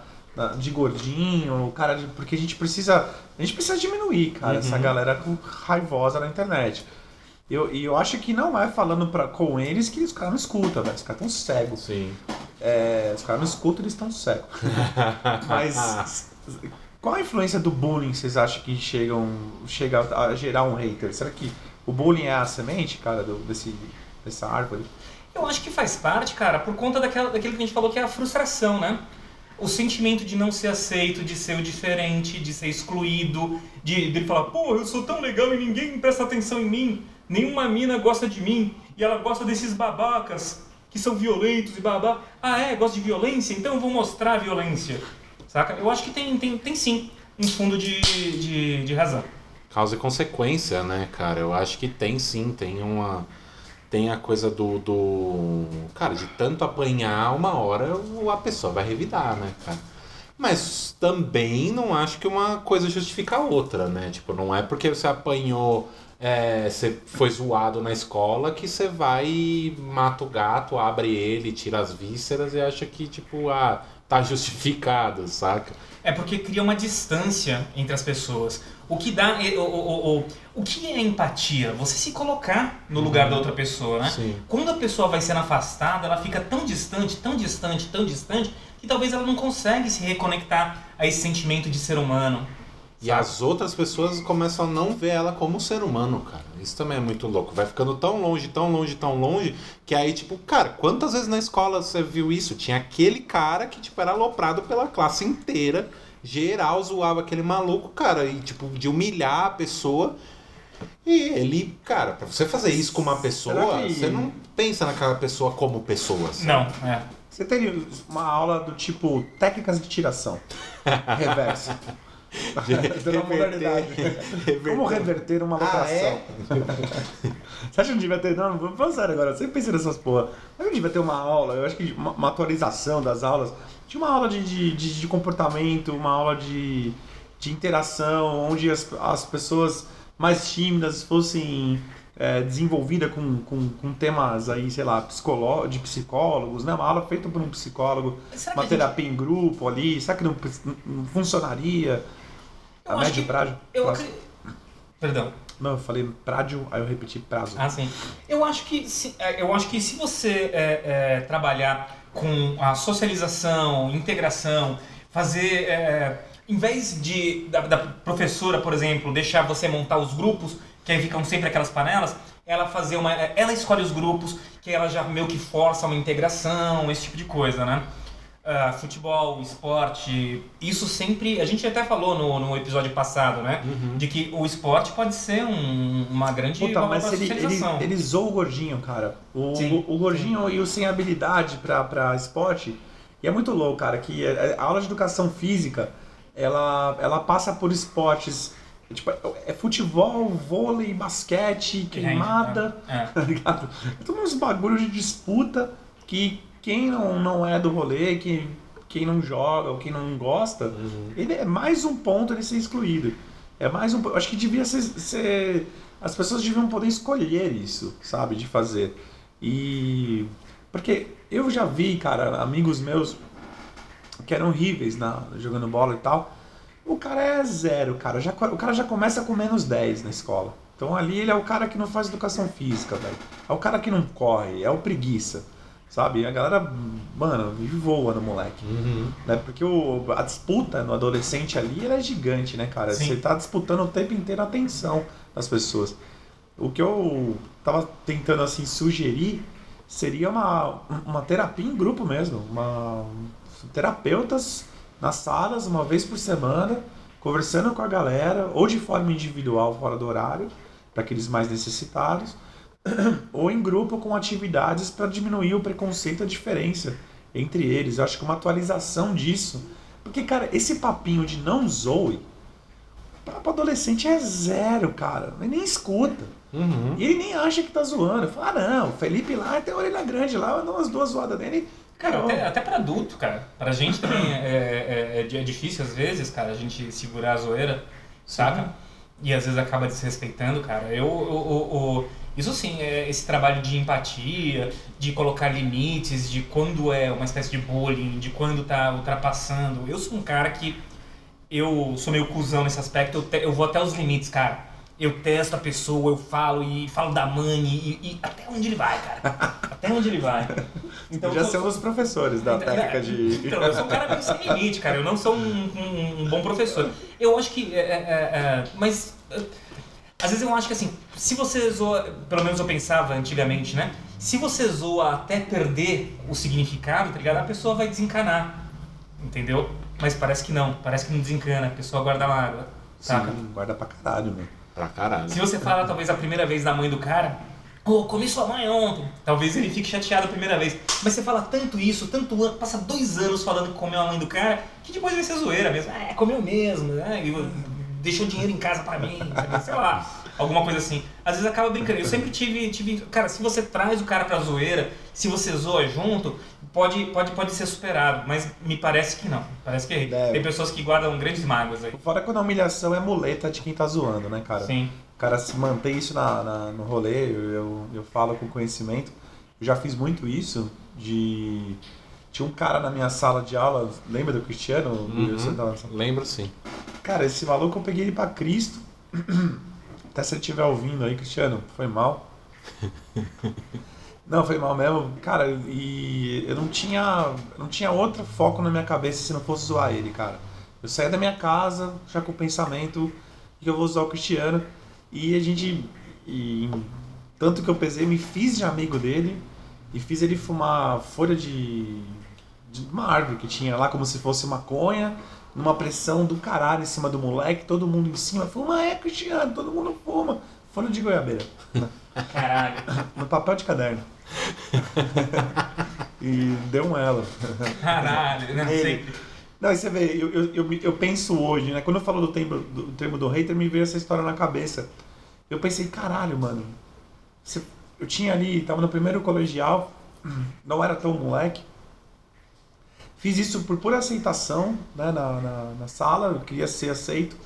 de gordinho, o cara de, porque a gente precisa a gente precisa diminuir, cara, Uhum. essa galera com- raivosa na internet. Eu, e eu acho que não é falando pra, com eles que os caras não escutam, velho. Os caras estão cegos. Sim. É, os caras não escutam, eles estão cegos. Mas qual a influência do bullying vocês acham que chegam, chega a gerar um hater? Será que o bullying é a semente, cara, do- desse, dessa árvore? Eu acho que faz parte, cara, por conta daquela, daquilo que a gente falou que é a frustração, né? O sentimento de não ser aceito, de ser o diferente, de ser excluído, de dele falar, pô, eu sou tão legal e ninguém presta atenção em mim, nenhuma mina gosta de mim, e ela gosta desses babacas que são violentos e babá. Ah, é? Gosta de violência? Então eu vou mostrar a violência. Saca? Eu acho que tem, tem, tem sim um fundo de, de, de razão. causa e consequência, né, cara? Eu acho que tem sim, tem uma. Tem a coisa do. do cara, de tanto apanhar, uma hora a pessoa vai revidar, né, cara? Mas também não acho que uma coisa justifica a outra, né? Tipo, não é porque você apanhou, é, você foi zoado na escola que você vai e mata o gato, abre ele, tira as vísceras e acha que, tipo, ah, tá justificado, saca? É porque cria uma distância entre as pessoas. O que dá. O, o, o, o que é empatia? Você se colocar no lugar da outra pessoa, né? Sim. Quando a pessoa vai sendo afastada, ela fica tão distante, tão distante, tão distante, que talvez ela não consegue se reconectar a esse sentimento de ser humano. E as outras pessoas começam a não ver ela como ser humano, cara. Isso também é muito louco. Vai ficando tão longe, tão longe, tão longe, que aí, tipo, cara, quantas vezes na escola você viu isso? Tinha aquele cara que, tipo, era aloprado pela classe inteira, geral zoava aquele maluco, cara, e, tipo, de humilhar a pessoa. E ele, cara, pra você fazer isso com uma pessoa, que- você não pensa naquela pessoa como pessoa. sabe? Não, é. Você teria uma aula do tipo técnicas de tiração. Modernidade. reverter. Como reverter uma Ah, locação? é? Você acha que não devia ter. Não, vamos falar sério agora. Eu sempre pensei nessas porra. Mas não devia ter uma aula, eu acho que uma, uma atualização das aulas. Tinha uma aula de, de, de- de comportamento, uma aula de, de interação, onde as, as pessoas mais tímidas fossem é, desenvolvidas com, com, com temas aí, sei lá, psicóló de psicólogos, né? Uma aula feita por um psicólogo, Será uma a gente- terapia em grupo ali. Será que não, não funcionaria? A médio prazo? Eu prazo. acre- Perdão. Não, eu falei prádio, aí eu repeti prazo. Ah, sim. Eu acho que se, é, eu acho que se você é, é, trabalhar com a socialização, integração, fazer. É, em vez de da, da professora, por exemplo, deixar você montar os grupos, que aí ficam sempre aquelas panelas, ela fazer uma. Ela escolhe os grupos, que ela já meio que força uma integração, esse tipo de coisa, né? Ah, futebol, esporte, isso sempre. A gente até falou no, no episódio passado, né? De que o esporte pode ser um- uma grande Puta, mas ele, ele, ele zoou o gordinho, cara. O, Sim, o, o gordinho e o sem habilidade pra, pra esporte. E é muito louco, cara, que a a aula de educação física, ela, ela passa por esportes. Tipo, é futebol, vôlei, basquete, queimada, né? É. tá ligado? Então uns bagulhos de disputa que quem não, não é do rolê, que, quem não joga ou quem não gosta, ele é mais um ponto ele ser excluído. É mais um. Acho que devia ser, ser- As pessoas deviam poder escolher isso, sabe? De fazer. E. Porque eu já vi, cara, amigos meus que eram horríveis na, jogando bola e tal. O cara é zero, cara. Já, o cara já começa com menos 10 na escola. Então ali ele é o cara que não faz educação física, velho. É o cara que não corre, é o preguiça. Sabe? A galera, mano, voa no moleque. Uhum. Né? Porque o, a disputa no adolescente ali ela é gigante, né, cara? Sim. Você tá disputando o tempo inteiro a atenção das pessoas. O que eu tava tentando assim sugerir seria uma, uma terapia em grupo mesmo. Uma, terapeutas nas salas uma vez por semana, conversando com a galera, ou de forma individual fora do horário, para aqueles mais necessitados, ou em grupo com atividades para diminuir o preconceito e a diferença entre eles. Eu acho que uma atualização disso. Porque, cara, esse papinho de não zoe, para adolescente é zero, cara. Ele nem escuta. Uhum. E ele nem acha que tá zoando. Fala, ah, não, o Felipe lá tem a orelha grande lá, eu dou umas duas zoadas nele. Cara, até, até pra adulto, cara. Pra gente também é, é, é, é difícil às vezes, cara, a gente segurar a zoeira, saca? E às vezes acaba desrespeitando, cara. Eu, eu, eu- eu- isso sim, é esse trabalho de empatia, de colocar limites, de quando é uma espécie de bullying, de quando tá ultrapassando. Eu sou um cara que eu sou meio cuzão nesse aspecto, eu, te- eu vou até os limites, cara. Eu testo a pessoa, eu falo e falo da mãe e, e até onde ele vai, cara. Até onde ele vai. Então, Já eu- somos professores da então, técnica é, de. Então, eu sou um cara meio sem limite, cara. Eu não sou um, um- um bom professor. Eu acho que. é, é, é, mas. É, às vezes eu acho que assim, se você zoa. Pelo menos eu pensava antigamente, né? Se você zoa até perder o significado, tá ligado? A pessoa vai desencanar. Entendeu? Mas parece que não. Parece que não desencana. A pessoa guarda a mágoa. Saca? Sim, guarda pra caralho, meu. Pra caralho. Se você falar talvez a primeira vez da mãe do cara, Ô, comi sua mãe ontem. Talvez ele fique chateado a primeira vez. Mas você fala tanto isso, tanto ano, passa dois anos falando que comeu a mãe do cara, que depois vai ser zoeira mesmo. Ah, comeu mesmo, né? Deixou dinheiro em casa pra mim, sabe? sei lá, alguma coisa assim. Às vezes acaba brincando. Eu sempre tive, tive. Cara, se você traz o cara pra zoeira, se você zoa junto, pode, pode, pode ser superado. Mas me parece que não. Parece que Deve. tem pessoas que guardam grandes mágoas aí. Fora quando a humilhação é muleta de quem tá zoando, né, cara? Sim. O cara se manter isso na, na- no rolê, eu, eu, eu falo com conhecimento. Eu já fiz muito isso de. Tinha um cara na minha sala de aula, lembra do Cristiano? Uhum. Lembro sim. Cara, esse maluco eu peguei ele pra Cristo. Até se ele estiver ouvindo aí, Cristiano, foi mal. Não, foi mal mesmo. Cara, e eu não tinha, não tinha outro foco na minha cabeça se não fosse zoar ele, cara. Eu saía da minha casa já com o pensamento que eu vou zoar o Cristiano. E a gente. E, tanto que eu pesei, me fiz de amigo dele e fiz ele fumar folha de, de uma árvore que tinha lá, como se fosse maconha, numa pressão do caralho em cima do moleque, todo mundo em cima, fuma é, Cristiano, todo mundo fuma. Folha de goiabeira, Caralho. no papel de caderno. e deu um ela. Caralho, né? Ele. Sempre. Não, e você vê, eu, eu, eu, eu penso hoje, né? Quando eu falo do termo, do termo do hater, me veio essa história na cabeça. Eu pensei, caralho, mano. eu tinha ali, tava no primeiro colegial, não era tão moleque. Fiz isso por pura aceitação, né? Na, na, na sala, eu queria ser aceito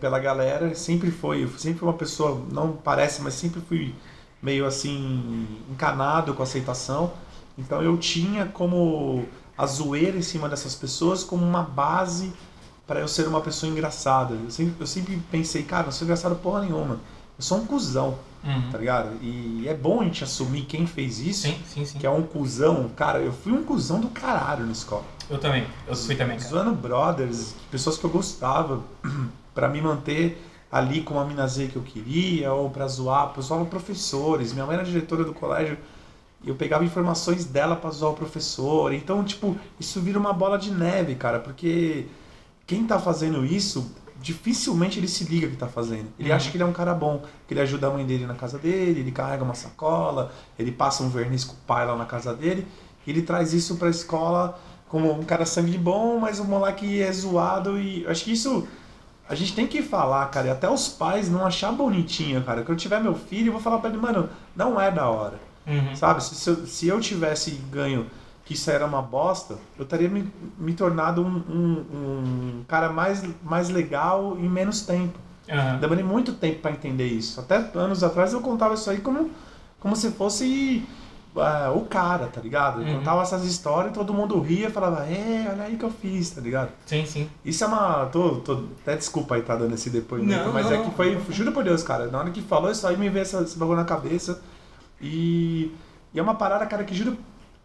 pela, galera. Sempre foi, sempre uma pessoa, não parece, mas sempre fui meio assim, encanado com aceitação. Então eu tinha como a zoeira em cima dessas pessoas como uma base para eu ser uma pessoa engraçada. Eu sempre, eu sempre pensei, cara, não sou engraçado porra nenhuma. Eu sou um cuzão, Uhum. tá ligado? E é bom a gente assumir quem fez isso, Sim, sim, sim. que é um cuzão. Cara, eu fui um cuzão do caralho na escola. Eu também. Eu fui também, cara. Zoando brothers, pessoas que eu gostava, pra me manter ali com a mina Z que eu queria, ou pra zoar, eu zoava professores. Minha mãe era diretora do colégio eu pegava informações dela pra zoar o professor. Então, tipo, isso vira uma bola de neve, cara, porque quem tá fazendo isso, dificilmente ele se liga que tá fazendo. Ele Uhum. acha que ele é um cara bom, que ele ajuda a mãe dele na casa dele, ele carrega uma sacola, ele passa um verniz com o pai lá na casa dele, e ele traz isso pra escola como um cara sangue bom, mas o moleque é zoado e acho que isso a gente tem que falar, cara, e até os pais não achar bonitinho, cara. Quando eu tiver meu filho, eu vou falar pra ele, mano, não é da hora. Uhum. Sabe? Se, se eu, se eu tivesse ganho que isso era uma bosta, eu teria me, me tornado um, um, um cara mais, mais legal em menos tempo. Aham. Demorei muito tempo pra entender isso. Até anos atrás eu contava isso aí como, como se fosse ah, o cara, tá ligado? Eu Uhum. contava essas histórias e todo mundo ria e falava, é, olha aí que eu fiz, tá ligado? Sim, sim. Isso é uma. Tô, tô, até desculpa aí tá dando esse depoimento, Não, mas não, é que não. foi. Juro por Deus, cara. Na hora que falou isso aí me veio essa, esse bagulho na cabeça. E, e é uma parada, cara, que juro.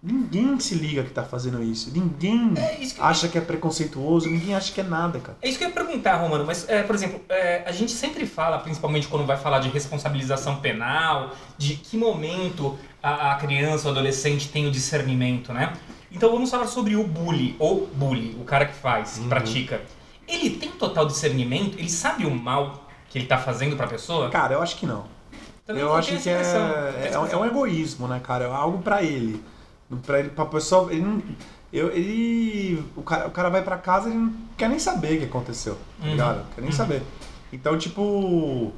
Ninguém se liga que tá fazendo isso. Ninguém É isso que acha que é preconceituoso, ninguém acha que é nada, cara. É isso que eu ia perguntar, Romano, mas, é, por exemplo, é, a gente sempre fala, principalmente quando vai falar de responsabilização penal, de que momento a, a criança ou adolescente tem o discernimento, né? Então vamos falar sobre o bully, ou bully, o cara que faz, que Uhum. pratica. Ele tem total discernimento? Ele sabe o mal que ele tá fazendo pra pessoa? Cara, eu acho que não. Também eu acho que é, é, um- é egoísmo, né, cara? É algo pra ele. Pra ele, pra pessoa. Ele não. Eu, ele, o, cara, o cara vai pra casa e ele não quer nem saber o que aconteceu, tá Uhum. ligado? Quer nem Uhum. saber. Então, tipo.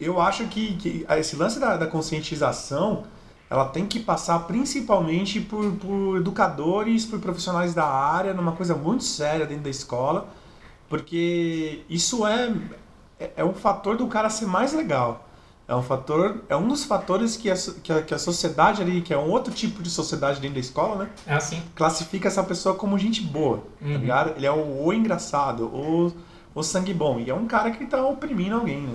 Eu acho que, que esse lance da, da conscientização ela tem que passar principalmente por, por educadores, por profissionais da área, numa coisa muito séria dentro da escola, porque isso é, é, é um fator do cara ser mais legal. É um fator, é um dos fatores que a, que a, que a sociedade ali, que é um outro tipo de sociedade dentro da escola, né? É assim. Classifica essa pessoa como gente boa, Uhum. tá ligado? Ele é o, o engraçado, o, o sangue bom. E é um cara que tá oprimindo alguém, né?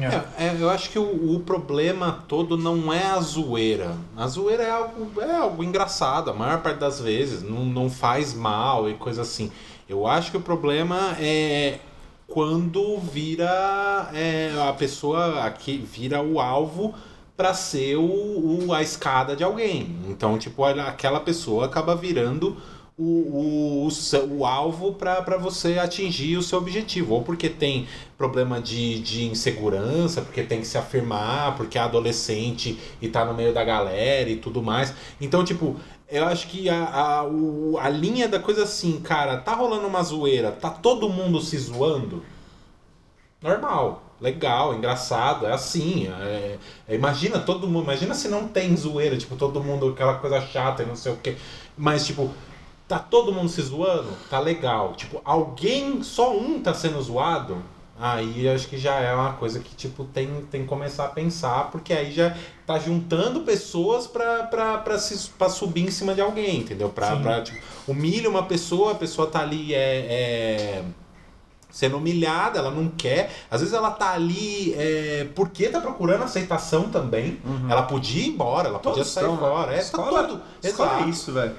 É. É, é, eu acho que o, o problema todo não é a zoeira. A zoeira é algo, é algo engraçado, a maior parte das vezes. Não, não faz mal e coisa assim. Eu acho que o problema é quando vira é, a pessoa aqui vira o alvo para ser o, o- a escada de alguém. Então, tipo, aquela pessoa acaba virando o, o, o alvo para você atingir o seu objetivo. Ou porque tem problema de, de insegurança, porque tem que se afirmar, porque é adolescente e tá no meio da galera e tudo mais. Então, tipo, eu acho que a, a, o- a linha da coisa assim, cara, tá rolando uma zoeira, tá todo mundo se zoando. normal, legal, engraçado, é assim. é- é- imagina todo mundo, imagina se não tem zoeira, tipo, todo mundo, aquela coisa chata e não sei o quê. Mas, tipo, tá todo mundo se zoando, tá legal. Tipo, alguém, só um tá sendo zoado, aí acho que já é uma coisa que, tipo, tem, tem que começar a pensar, porque aí já tá juntando pessoas pra, pra, pra, se, pra subir em cima de alguém, entendeu? Pra, Sim. pra tipo, humilha uma pessoa, a pessoa tá ali, é... é sendo humilhada, ela não quer. Às vezes ela tá ali é, porque tá procurando aceitação também. Ela podia ir embora, ela podia Todos sair estão, né? fora. É, tá Escola- tudo. Escola Exato. é isso, velho.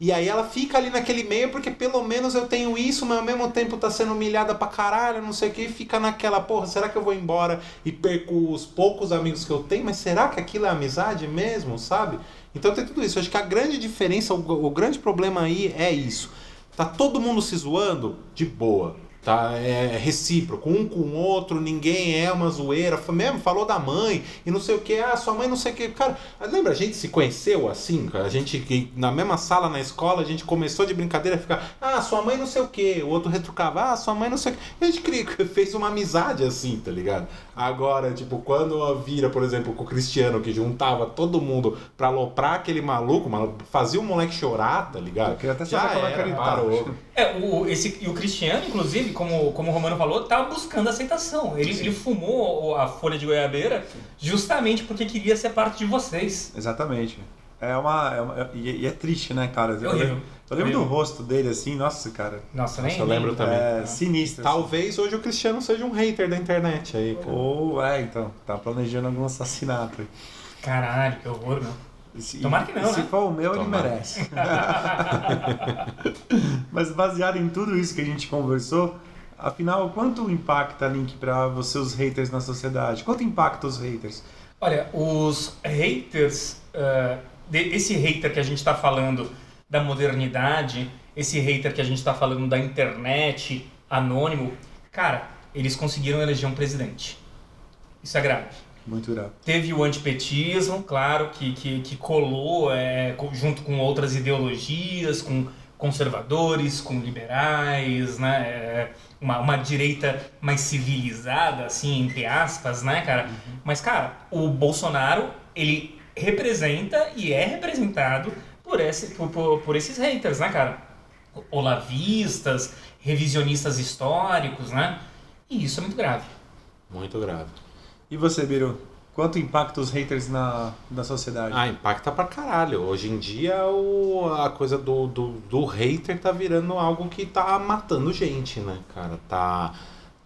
E aí ela fica ali naquele meio porque pelo menos eu tenho isso, mas ao mesmo tempo tá sendo humilhada pra caralho, não sei o que, e fica naquela, porra, será que eu vou embora e perco os poucos amigos que eu tenho? Mas será que aquilo é amizade mesmo, sabe? Então tem tudo isso. Eu acho que a grande diferença, o, o grande problema aí é isso. Tá todo mundo se zoando de boa. Tá, é recíproco, um com o outro, ninguém é uma zoeira. Foi mesmo, falou da mãe e não sei o que, ah, sua mãe não sei o que. Cara, lembra, a gente se conheceu assim, cara? A gente, que na mesma sala na escola, a gente começou de brincadeira a ficar, ah, sua mãe não sei o que. O outro retrucava, ah, sua mãe não sei o que. A gente cria- fez uma amizade assim, tá ligado? Agora, tipo, quando vira, por exemplo, com o Cristiano, que juntava todo mundo pra aloprar aquele maluco, maluco fazia o moleque chorar, tá ligado? Eu queria até Já saber como é que era, ele parou. É, o, esse, e o Cristiano, inclusive, como, como o Romano falou, tá buscando aceitação. Ele, ele fumou a folha de goiabeira justamente porque queria ser parte de vocês. Exatamente. É uma. É uma- e, é triste, né, cara? Eu, horrível. lembro- eu lembro do Horrível. rosto dele assim, nossa, cara. Nossa, nem. Nossa, eu lembro também. É sinistro. Talvez hoje o Cristiano seja um hater da internet aí, cara. Ou, é, então, tá planejando algum assassinato. Caralho, que horror, meu. Se- Tomara que não, Se né? for o meu, Tomara. ele merece. Mas baseado em tudo isso que a gente conversou, afinal, quanto impacta, Link, pra você os haters na sociedade? Quanto impacta os haters? Olha, os haters, de- esse hater que a gente está falando da modernidade, esse hater que a gente está falando da internet, anônimo, cara, eles conseguiram eleger um presidente. Isso é grave. Muito irado. Teve o antipetismo, claro, que, que, que colou é, junto com outras ideologias, com conservadores, com liberais, né? é, uma, uma direita mais civilizada, assim, entre aspas, né, cara? Mas, cara, o Bolsonaro, ele representa e é representado por, esse, por, por, por esses haters, né, cara? Olavistas, revisionistas históricos, né? E isso é muito grave. Muito grave. E você, Biru? Quanto impacta os haters na, na sociedade? Ah, impacta pra caralho. Hoje em dia o, a coisa do, do, do hater tá virando algo que tá matando gente, né, cara? Tá,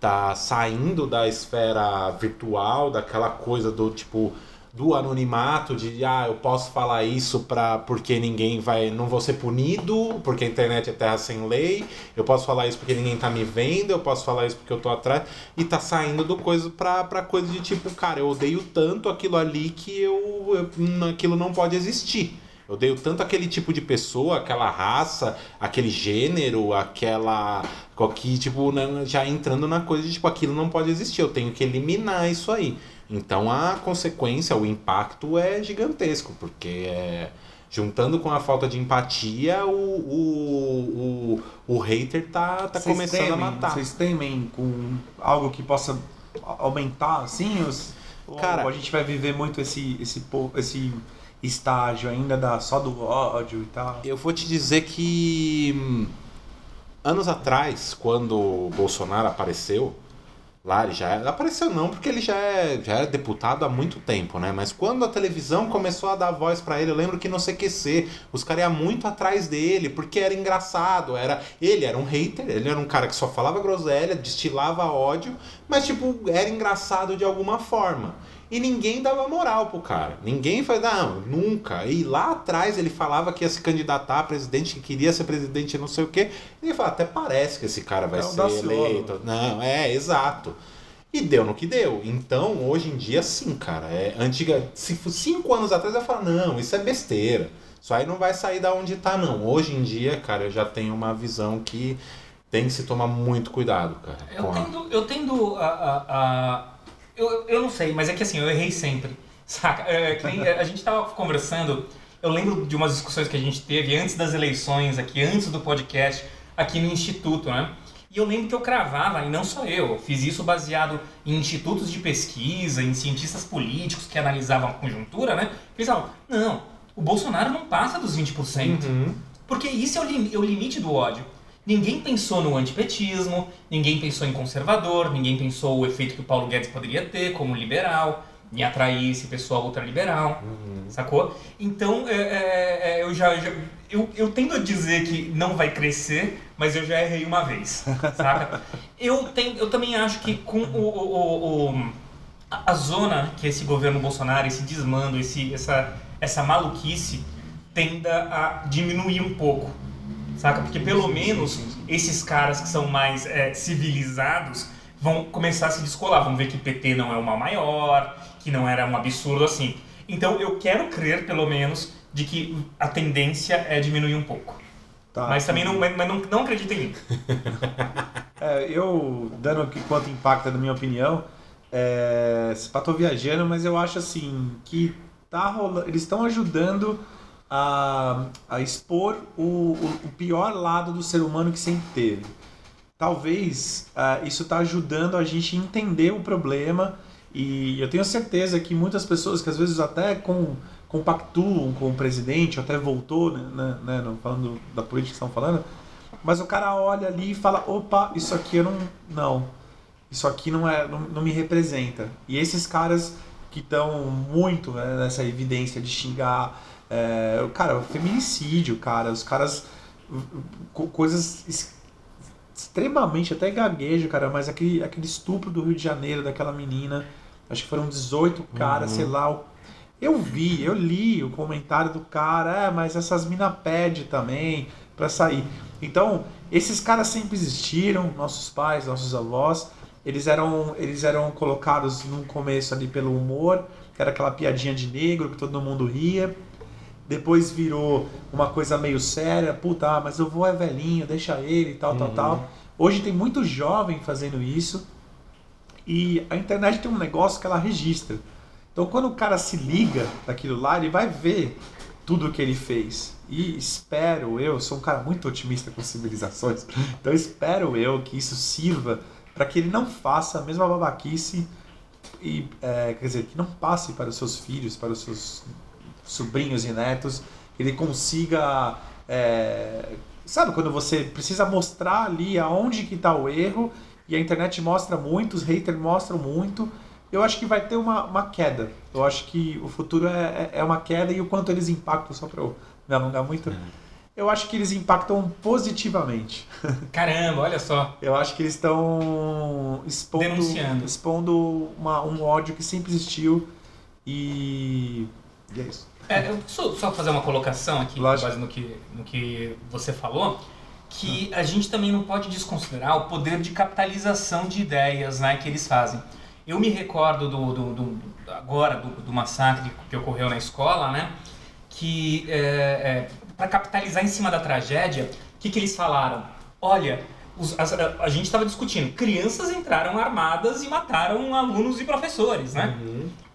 tá saindo da esfera virtual, daquela coisa do tipo do anonimato de ah, eu posso falar isso pra, porque ninguém vai. não vou ser punido, porque a internet é terra sem lei, eu posso falar isso porque ninguém tá me vendo, eu posso falar isso porque eu tô atrás. E tá saindo do coisa pra, pra coisa de tipo, cara, eu odeio tanto aquilo ali que eu, eu n- aquilo não pode existir. Eu odeio tanto aquele tipo de pessoa, aquela raça, aquele gênero, aquela. que, tipo, já entrando na coisa de tipo, aquilo não pode existir, eu tenho que eliminar isso aí. Então a consequência, o impacto é gigantesco, porque é, juntando com a falta de empatia, o, o, o, o hater tá, tá Vocês começando a temem- matar. Vocês temem com algo que possa a- aumentar, assim? Os, Cara- ou a gente vai viver muito esse, esse, esse estágio ainda da, só do ódio e tal? Eu vou te dizer que hum, anos atrás, quando o Bolsonaro apareceu, lá ele já era- apareceu não, porque ele já é, já era deputado há muito tempo, né? Mas quando a televisão começou a dar voz pra ele, eu lembro que no CQC, os caras iam muito atrás dele, porque era engraçado, era ele era um hater, ele era um cara que só falava groselha, destilava ódio, mas tipo, era engraçado de alguma forma. E ninguém dava moral pro cara. Ninguém faz, não, nunca. E lá atrás ele falava que ia se candidatar a presidente, que queria ser presidente, não sei o quê. E ele fala, até parece que esse cara vai É um ser daciolo. eleito. Não, é, exato. E deu no que deu. Então, hoje em dia, sim, cara. É antiga. Se fosse cinco anos atrás, eu falar, não, isso é besteira. Isso aí não vai sair da onde tá, não. Hoje em dia, cara, eu já tenho uma visão que tem que se tomar muito cuidado, cara. Eu a- tendo, eu tendo a. a, a- eu, eu não sei, mas é que assim, eu errei sempre. Saca? É, que nem- a gente tava conversando, eu lembro de umas discussões que a gente teve antes das eleições aqui, antes do podcast, aqui no Instituto, né? E eu lembro que eu cravava, e não só eu, eu fiz isso baseado em institutos de pesquisa, em cientistas políticos que analisavam a conjuntura, né? Falavam, não, o Bolsonaro não passa dos 20%. Uhum. Porque isso é o, lim- é o limite do ódio. Ninguém pensou no antipetismo, ninguém pensou em conservador, ninguém pensou o efeito que o Paulo Guedes poderia ter como liberal, em atrair esse pessoal ultraliberal, sacou? Então, é, é, é, eu já, já- eu, eu tendo a dizer que não vai crescer, mas eu já errei uma vez, saca? eu, tenho, eu também acho que com o, o- o- a zona que esse governo Bolsonaro, esse desmando, esse, essa, essa maluquice tenda a diminuir um pouco, saca? Porque pelo menos esses caras que são mais é, civilizados vão começar a se descolar, vão ver que PT não é o mal maior, que não era um absurdo assim. Então eu quero crer, pelo menos, de que a tendência é diminuir um pouco. Tá. Mas também não, mas não, não acredito em mim. É, eu, dando quanto impacta na minha opinião, é, se pá, tô viajando, mas eu acho assim que tá rolando, eles estão ajudando a, a expor o, o, pior lado do ser humano que sempre teve. Talvez ah, isso tá ajudando a gente a entender o problema e eu tenho certeza que muitas pessoas que às vezes até com, compactuam com o presidente, até voltou, né, né, né, não falando da política que estão falando, mas o cara olha ali e fala, opa, isso aqui eu não. Não. Isso aqui não é. não, não me representa. E esses caras que estão muito né, nessa evidência de xingar. É, cara, o feminicídio, cara, os caras. co- coisas extremamente, até gaguejo, cara, mas aquele, aquele estupro do Rio de Janeiro, daquela menina, acho que foram 18 caras, sei lá. Eu vi, eu li o comentário do cara, é, mas essas mina pede também pra sair. Então, esses caras sempre existiram, nossos pais, nossos avós, eles eram, eles eram colocados no começo ali pelo humor, que era aquela piadinha de negro que todo mundo ria. Depois virou uma coisa meio séria, puta, ah, mas o vô é velhinho, deixa ele e tal, tal, tal. Hoje tem muito jovem fazendo isso. E a internet tem um negócio que ela registra. Então quando o cara se liga daquilo lá, ele vai ver tudo o que ele fez. E espero eu, sou um cara muito otimista com civilizações, então espero eu que isso sirva para que ele não faça a mesma babaquice e é, quer dizer, que não passe para os seus filhos, para os seus sobrinhos e netos, ele consiga é, sabe quando você precisa mostrar ali aonde que está o erro e a internet mostra muito, os haters mostram muito eu acho que vai ter uma, uma queda. Eu acho que o futuro é, é- é uma queda e o quanto eles impactam, só para eu me alongar muito, eu acho que eles impactam positivamente. Caramba, olha só. Eu acho que eles estão expondo, Denunciando. expondo uma- um ódio que sempre existiu e, e é isso. É, eu preciso só fazer uma colocação aqui, com base no que, no que você falou, que a gente também não pode desconsiderar o poder de capitalização de ideias né, que eles fazem. Eu me recordo do, do, do- agora do, do massacre que ocorreu na escola, né? Que para capitalizar em cima da tragédia, o que, que eles falaram? Olha, os- a, a gente estava discutindo, crianças entraram armadas e mataram alunos e professores, né?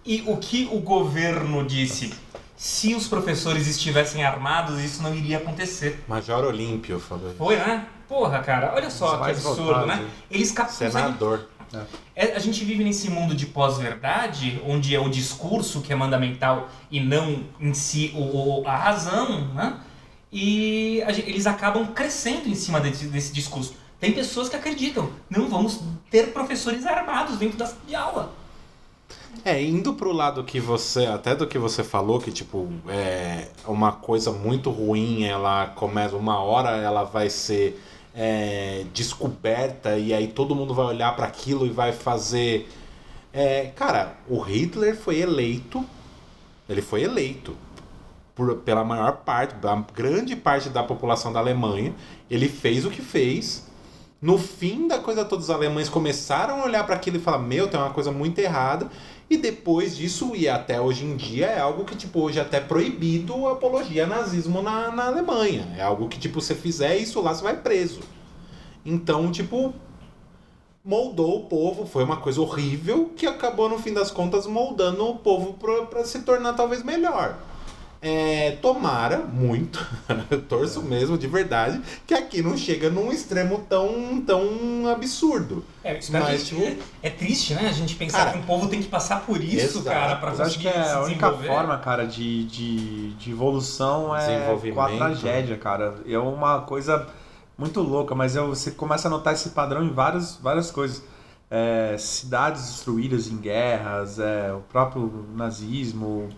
E o que o governo disse? Se os professores estivessem armados, isso não iria acontecer. Major Olímpio falou isso. Foi, né? Porra, cara, olha só Os que absurdo, né? Eles cap- conseguem Senador. é, a gente vive nesse mundo de pós-verdade, onde é o discurso que é mandamental e não em si o, o- a razão, né? E eles acabam crescendo em cima desse, desse discurso. Tem pessoas que acreditam, não vamos ter professores armados dentro da sala de aula. É, indo pro lado que você, até do que você falou, que tipo, é uma coisa muito ruim, ela começa, uma hora ela vai ser é, descoberta e aí todo mundo vai olhar para aquilo e vai fazer. É, cara, o Hitler foi eleito, ele foi eleito por, pela maior parte, a grande parte da população da Alemanha, ele fez o que fez. No fim da coisa toda, os alemães começaram a olhar para aquilo e falar: Meu, tem uma coisa muito errada. E depois disso, e até hoje em dia, é algo que, tipo, hoje é até proibido a apologia ao nazismo na, na Alemanha. É algo que, tipo, você fizer isso lá, você vai preso. Então, tipo, moldou o povo. Foi uma coisa horrível que acabou, no fim das contas, moldando o povo pra se tornar talvez melhor. É, tomara muito, eu torço mesmo de verdade, que aqui não chega num extremo tão, tão absurdo. É, Mas, que- tipo- é triste, né? A gente pensar Cara, que um povo tem que passar por isso, exato. cara, pra Mas acho conseguir que é se a única forma, cara, de, de, de evolução é com a tragédia, cara. É uma coisa muito louca, mas eu, você começa a notar esse padrão em várias, várias coisas. É, cidades destruídas em guerras, é, o próprio nazismo.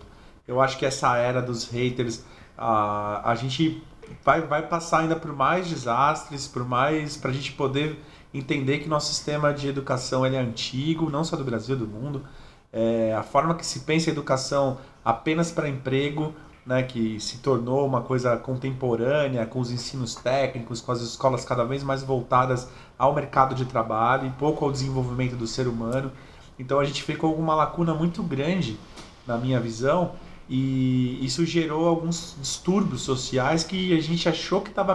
Eu acho que essa era dos haters, a, a gente vai, vai passar ainda por mais desastres, por mais. pra gente poder entender que nosso sistema de educação ele é antigo, não só do Brasil, do mundo. É, a forma que se pensa a educação apenas para emprego, né, que se tornou uma coisa contemporânea, com os ensinos técnicos, com as escolas cada vez mais voltadas ao mercado de trabalho e pouco ao desenvolvimento do ser humano. Então a gente ficou com uma lacuna muito grande, na minha visão, e isso gerou alguns distúrbios sociais que a gente achou que estava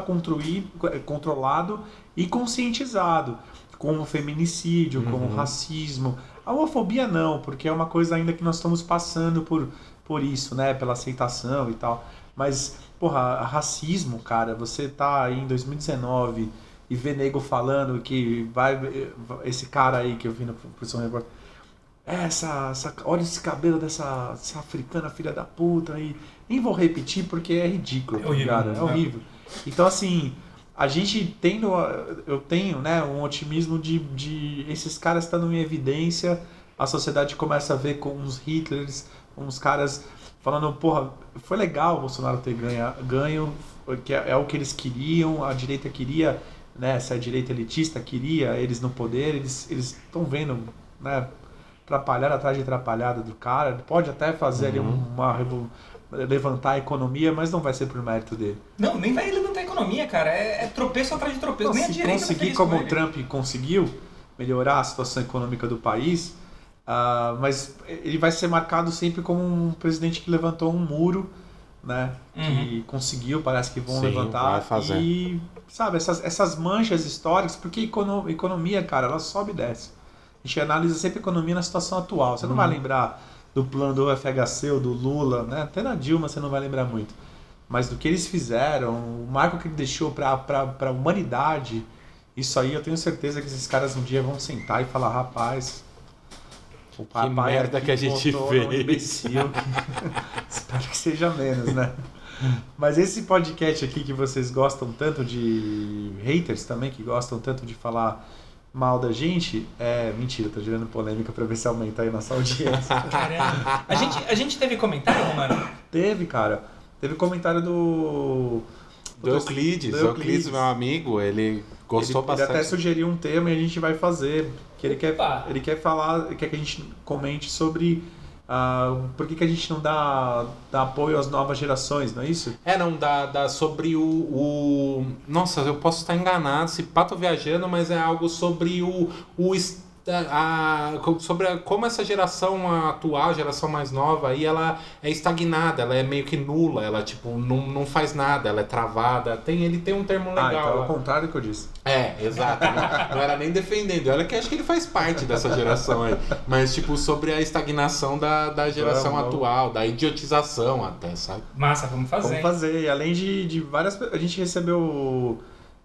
controlado e conscientizado, como o feminicídio, como o Uhum. racismo. A homofobia não, porque é uma coisa ainda que nós estamos passando por, por isso, né? Pela aceitação e tal. Mas, porra, racismo, cara, você tá aí em 2019 e vê nego falando que vai. Esse cara aí que eu vi no Profissão Repórter. Essa, essa, olha esse cabelo dessa, dessa africana filha da puta aí. Nem vou repetir porque é ridículo, É tá horrível, ligado? É né? horrível. Então, assim, a gente tendo, eu tenho, né, um otimismo de, de esses caras estando em evidência, a sociedade começa a ver com uns Hitlers, uns caras falando, porra, foi legal o Bolsonaro ter ganha, ganho, que é, é o que eles queriam, a direita queria, né, essa direita elitista queria eles no poder, eles estão vendo, né, atrapalhar atrás de atrapalhada do cara, pode até fazer ali Uhum. uma levantar a economia, mas não vai ser por mérito dele. Não, nem vai levantar a economia, cara. É, é tropeço atrás de tropeço. Não, nem a se direita tá conseguir como com o ele. Trump conseguiu melhorar a situação econômica do país, ah, mas ele vai ser marcado sempre como um presidente que levantou um muro, né? Que conseguiu, parece que vão Uhum. Sim, levantar vai fazer. e sabe essas, essas manchas históricas, porque econo- economia, cara, ela sobe e desce. A gente analisa sempre a economia na situação atual. Você não Uhum. vai lembrar do plano do FHC ou do Lula, né? Até na Dilma você não vai lembrar muito. Mas do que eles fizeram, o marco que ele deixou para a humanidade, isso aí eu tenho certeza que esses caras um dia vão sentar e falar, rapaz, o papai merda aqui que a gente fez." imbecil que- Espero que seja menos, né? Mas esse podcast aqui que vocês gostam tanto de haters também, que gostam tanto de falar mal da gente, é mentira, tô gerando polêmica pra ver se aumenta aí nossa audiência. Caramba. A gente, a gente teve comentário, mano? Teve, cara. Teve comentário do. Do Euclides, do o Euclides, meu amigo, ele gostou ele, bastante. Ele até sugeriu um tema e a gente vai fazer. Que ele quer, ele quer falar, quer que a gente comente sobre ah, por que, que a gente não dá, dá apoio às novas gerações, não é isso? É, não, dá, dá sobre o, o. Nossa, eu posso estar enganado, se pato viajando, mas é algo sobre o. o a, a- sobre a- como essa geração atual, a geração mais nova aí, ela é estagnada, ela é meio que nula, ela tipo não, não faz nada, ela é travada. Tem, ele tem um termo ah, legal. então é o contrário do que eu disse. É, exato. Não, não era nem defendendo. Olha que acho que ele faz parte dessa geração aí. Mas, tipo, sobre a estagnação da, da geração Vamos, vamos. atual, da idiotização até, sabe? Massa, vamos fazer. Vamos fazer. E além de, de várias. A gente recebeu.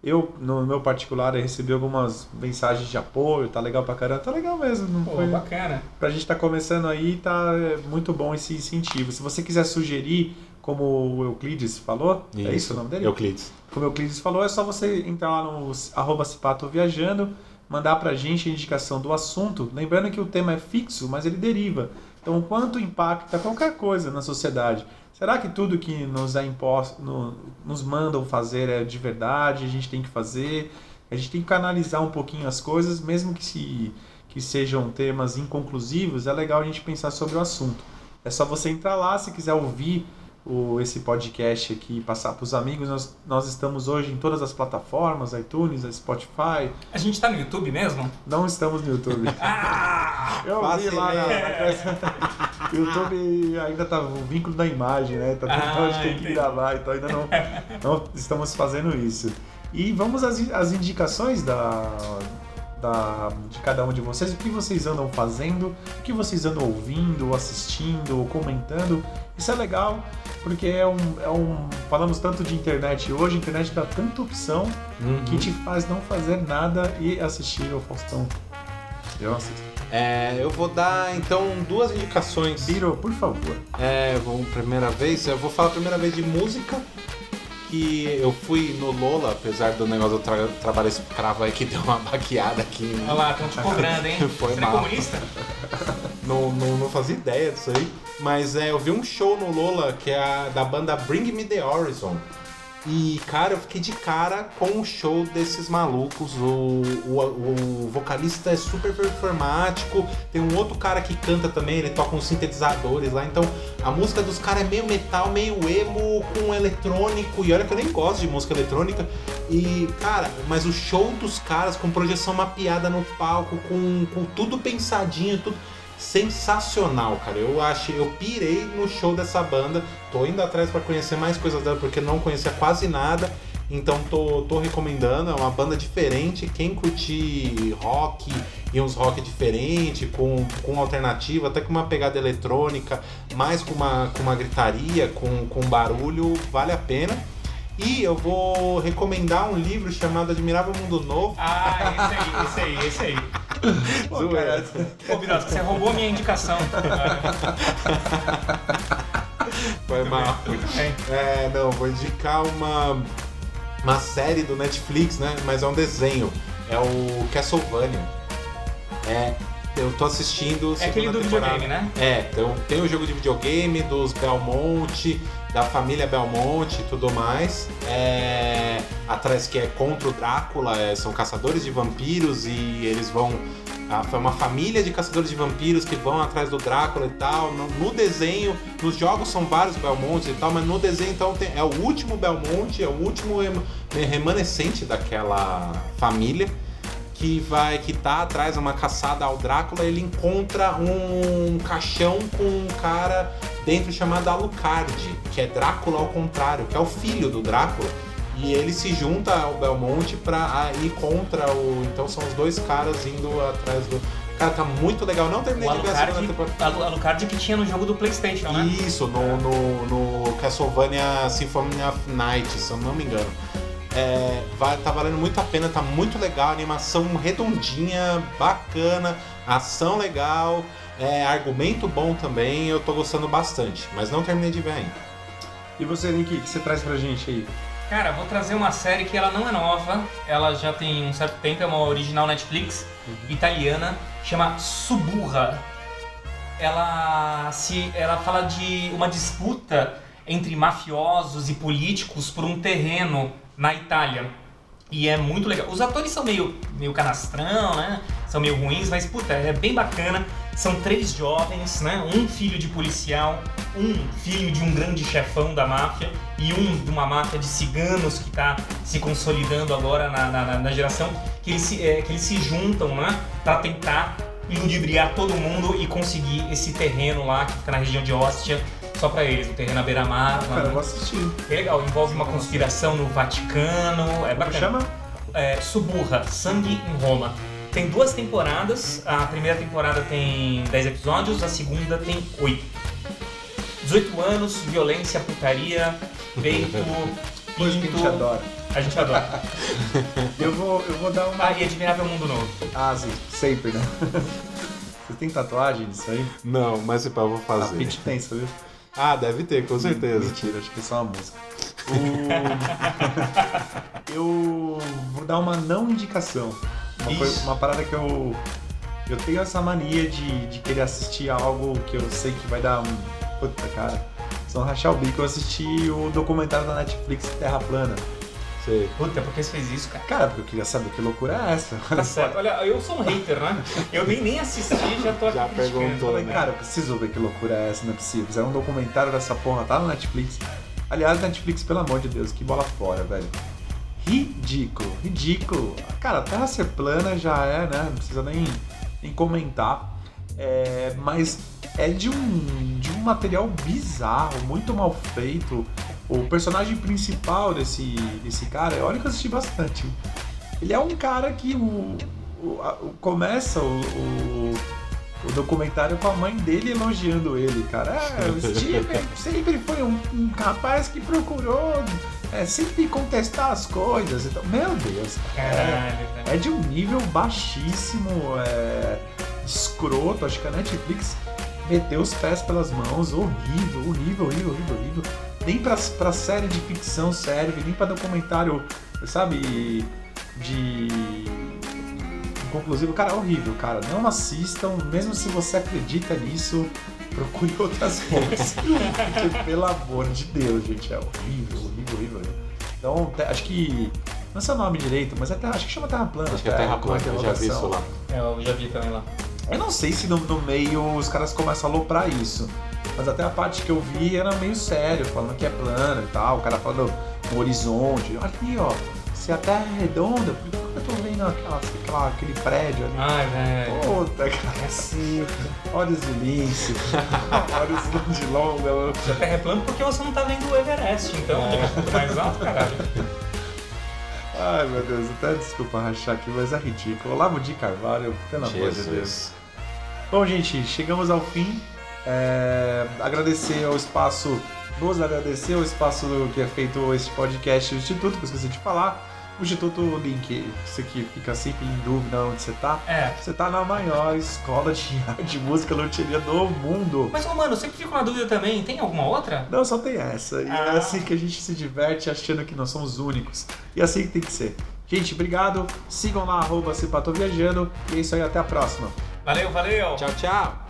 Eu, no meu particular, recebi algumas mensagens de apoio, tá legal pra caramba. Tá legal mesmo. Não Pô, foi, bacana. pra gente tá começando aí, tá é, muito bom esse incentivo. Se você quiser sugerir, como o Euclides falou, é isso o nome dele? Euclides. Como o Euclides falou, é só você entrar lá no arroba Cipato Viajando, mandar pra gente a indicação do assunto. Lembrando que o tema é fixo, mas ele deriva. Então, o quanto impacta qualquer coisa na sociedade? Será que tudo que nos é imposto, no- nos mandam fazer é de verdade? A gente tem que fazer? A gente tem que canalizar um pouquinho as coisas, mesmo que, se, que sejam temas inconclusivos, é legal a gente pensar sobre o assunto. É só você entrar lá, se quiser ouvir o, esse podcast aqui e passar para os amigos. Nós, nós estamos hoje em todas as plataformas, iTunes, Spotify. A gente tá no YouTube mesmo? Não estamos no YouTube. Ah! Eu vi lá na, Facilmente. na YouTube ainda tá o vínculo da imagem, né? Tá tudo Ah, a gente tem que gravar, então ainda não, não estamos fazendo isso. E vamos às, às indicações da, da, de cada um de vocês. O que vocês andam fazendo, o que vocês andam ouvindo, ou assistindo, ou comentando. Isso é legal. Porque é um, é um. Falamos tanto de internet hoje, a internet dá tanta opção Uhum. que te faz não fazer nada e assistir ao Faustão. Eu assisto. É, eu vou dar então duas indicações. Biro, por favor. É, vamos primeira vez. Eu vou falar a primeira vez de música. Que eu fui no Lola, apesar do negócio do tra trabalho escravo aí que deu uma baqueada aqui. Olha lá, estão te cobrando, hein? Foi Você é mal. comunista? Não, não, não fazia ideia disso aí. Mas é, eu vi um show no Lola que é a, da banda Bring Me The Horizon. E, cara, eu fiquei de cara com o show desses malucos. O, o, o vocalista é super performático. Tem um outro cara que canta também, ele toca uns sintetizadores lá. Então, a música dos caras é meio metal, meio emo, com eletrônico. E olha que eu nem gosto de música eletrônica. E, cara, mas o show dos caras com projeção mapeada no palco, com, com tudo pensadinho, tudo sensacional, cara. Eu achei, eu pirei no show dessa banda. Tô indo atrás pra conhecer mais coisas dela porque não conhecia quase nada. Então tô, tô recomendando, é uma banda diferente. Quem curtir rock e uns rock diferente, com, com alternativa, até com uma pegada eletrônica, mais com uma, com uma gritaria, com, com barulho, vale a pena. E eu vou recomendar um livro chamado Admirável Mundo Novo. Ah, esse aí, esse aí, esse aí. Pô, cara, Ô, Birosca, você roubou a minha indicação. Foi mal. É, não, vou indicar uma, uma série do Netflix, né? Mas é um desenho. É o Castlevania. É, eu tô assistindo. É aquele do temporada. videogame, né? É, então tem o jogo de videogame dos Belmonte, da família Belmonte e tudo mais. É, atrás que é contra o Drácula, é, são caçadores de vampiros e eles vão. foi uma família de caçadores de vampiros que vão atrás do Drácula e tal. No, no desenho, nos jogos são vários Belmonte e tal, mas no desenho então tem- é o último Belmonte, é o último rem- remanescente daquela família que vai que tá atrás de uma caçada ao Drácula, ele encontra um caixão com um cara dentro chamado Alucard, que é Drácula ao contrário, que é o filho do Drácula. E ele se junta ao Belmonte pra ir contra o. Então são os dois caras indo atrás do. Cara, tá muito legal. Não terminei O de ver a segunda Alucard, temporada. Alu- Alucard que tinha no jogo do Playstation, né? Isso, no, no, no Castlevania Symphony of Night, se eu não me engano. É, vai, tá valendo muito a pena, tá muito legal, animação redondinha, bacana, ação legal, é, argumento bom também, eu tô gostando bastante, mas não terminei de ver ainda. E você, Nick, o que você traz pra gente aí? Cara, vou trazer uma série que ela não é nova, ela já tem um certo tempo, é uma original Netflix, italiana, chama Suburra. Ela se ela fala de uma disputa entre mafiosos e políticos por um terreno na Itália. E é muito legal. Os atores são meio, meio canastrão, né? São meio ruins, mas puta, é bem bacana. São três jovens, né? Um filho de policial, um filho de um grande chefão da máfia e um de uma máfia de ciganos que está se consolidando agora na, na, na- geração, que eles, se, é, que eles se juntam, né? Pra tentar ludibriar todo mundo e conseguir esse terreno lá que fica na região de Ostia só pra eles, o terreno à beira-mar. lá, Cara, eu vou assistir. É legal, envolve uma conspiração no Vaticano, é Como bacana. chama? É, Suburra, Sangue em Roma. Tem duas temporadas, a primeira temporada tem 10 episódios, a segunda tem 8. 18 anos, violência, putaria, peito, Coisa que a gente adora. A gente adora. Eu vou, eu vou dar uma. Ah, e Admirável Mundo Novo. Ah, sim, sempre, né? Você tem tatuagem disso aí? Não, mas pá, eu vou A fazer. Pete tem, sabe? Ah, deve ter, com certeza. Mentira, acho que é só uma música. O- eu vou dar uma não indicação. Uma, coisa- uma parada que eu. Eu tenho essa mania de, de querer assistir algo que eu sei que vai dar um. Puta, cara. São rachar o bico. Eu assisti o documentário da Netflix Terra Plana. Sei. Puta, por que você fez isso, cara? Cara, porque eu queria saber que loucura é essa. Tá certo. Olha, eu sou um hater, né? Eu nem, nem assisti, já tô aqui Já perguntou, Falei, né? cara, eu preciso ver que loucura é essa, não é possível. Fizeram um documentário dessa porra, tá na Netflix. Aliás, Netflix, pelo amor de Deus, que bola fora, velho. Ridículo, ridículo. Cara, a Terra ser plana já é, né? Não precisa nem, nem comentar. É, mas é de um, de um material bizarro, muito mal feito. O personagem principal desse, desse cara, olha que eu assisti bastante. Ele é um cara que o, o- a- começa o, o- o documentário com a mãe dele elogiando ele, cara. É, o Steven sempre foi um, um rapaz que procurou é, sempre contestar as coisas. Então, meu Deus, é, Caralho, velho. é de um nível baixíssimo, é, escroto. Acho que a Netflix meteu os pés pelas mãos. Horrível, horrível, horrível, horrível, horrível. Nem pra, pra série de ficção serve, nem pra documentário, sabe, de conclusivo, cara, é horrível, cara. Não assistam, mesmo se você acredita nisso, procure outras fontes. Porque, pelo amor de Deus, gente, é horrível, horrível, horrível. horrível. Então, acho que. Não sei o nome direito, mas até, acho que chama Terra Plana. Acho que é Terra Plana, eu já vi isso lá. É, eu já vi também lá. Eu não sei se no, no meio os caras começam a aloprar isso. Mas até a parte que eu vi era meio sério, falando que é plano e tal. O cara falando no horizonte. Olha aqui, ó. Se a Terra é redonda, por que eu tô vendo aquela, aquela- aquele prédio ali? Ai, velho. Puta, cara. Olhos de lince. Olhos de longa. Já terra é plano porque você não tá vendo o Everest, então. É mais alto, caralho. Ai, meu Deus. Até desculpa rachar aqui, mas é ridículo. Olavo de Carvalho, pelo amor de Deus. Bom, gente, chegamos ao fim. É, agradecer ao espaço, nos agradecer ao espaço que é feito esse podcast, o Instituto, que eu esqueci de falar. Instituto Link, você que fica sempre em dúvida onde você tá. É. Você tá na maior escola de de música loteria do mundo. Mas, ô, mano, eu sempre fico na dúvida também. Tem alguma outra? Não, só tem essa. E é Ah. assim que a gente se diverte achando que nós somos únicos. E é assim que tem que ser. Gente, obrigado. Sigam lá, arroba se Patô Viajando. E é isso aí, até a próxima. Valeu, valeu. Tchau, tchau.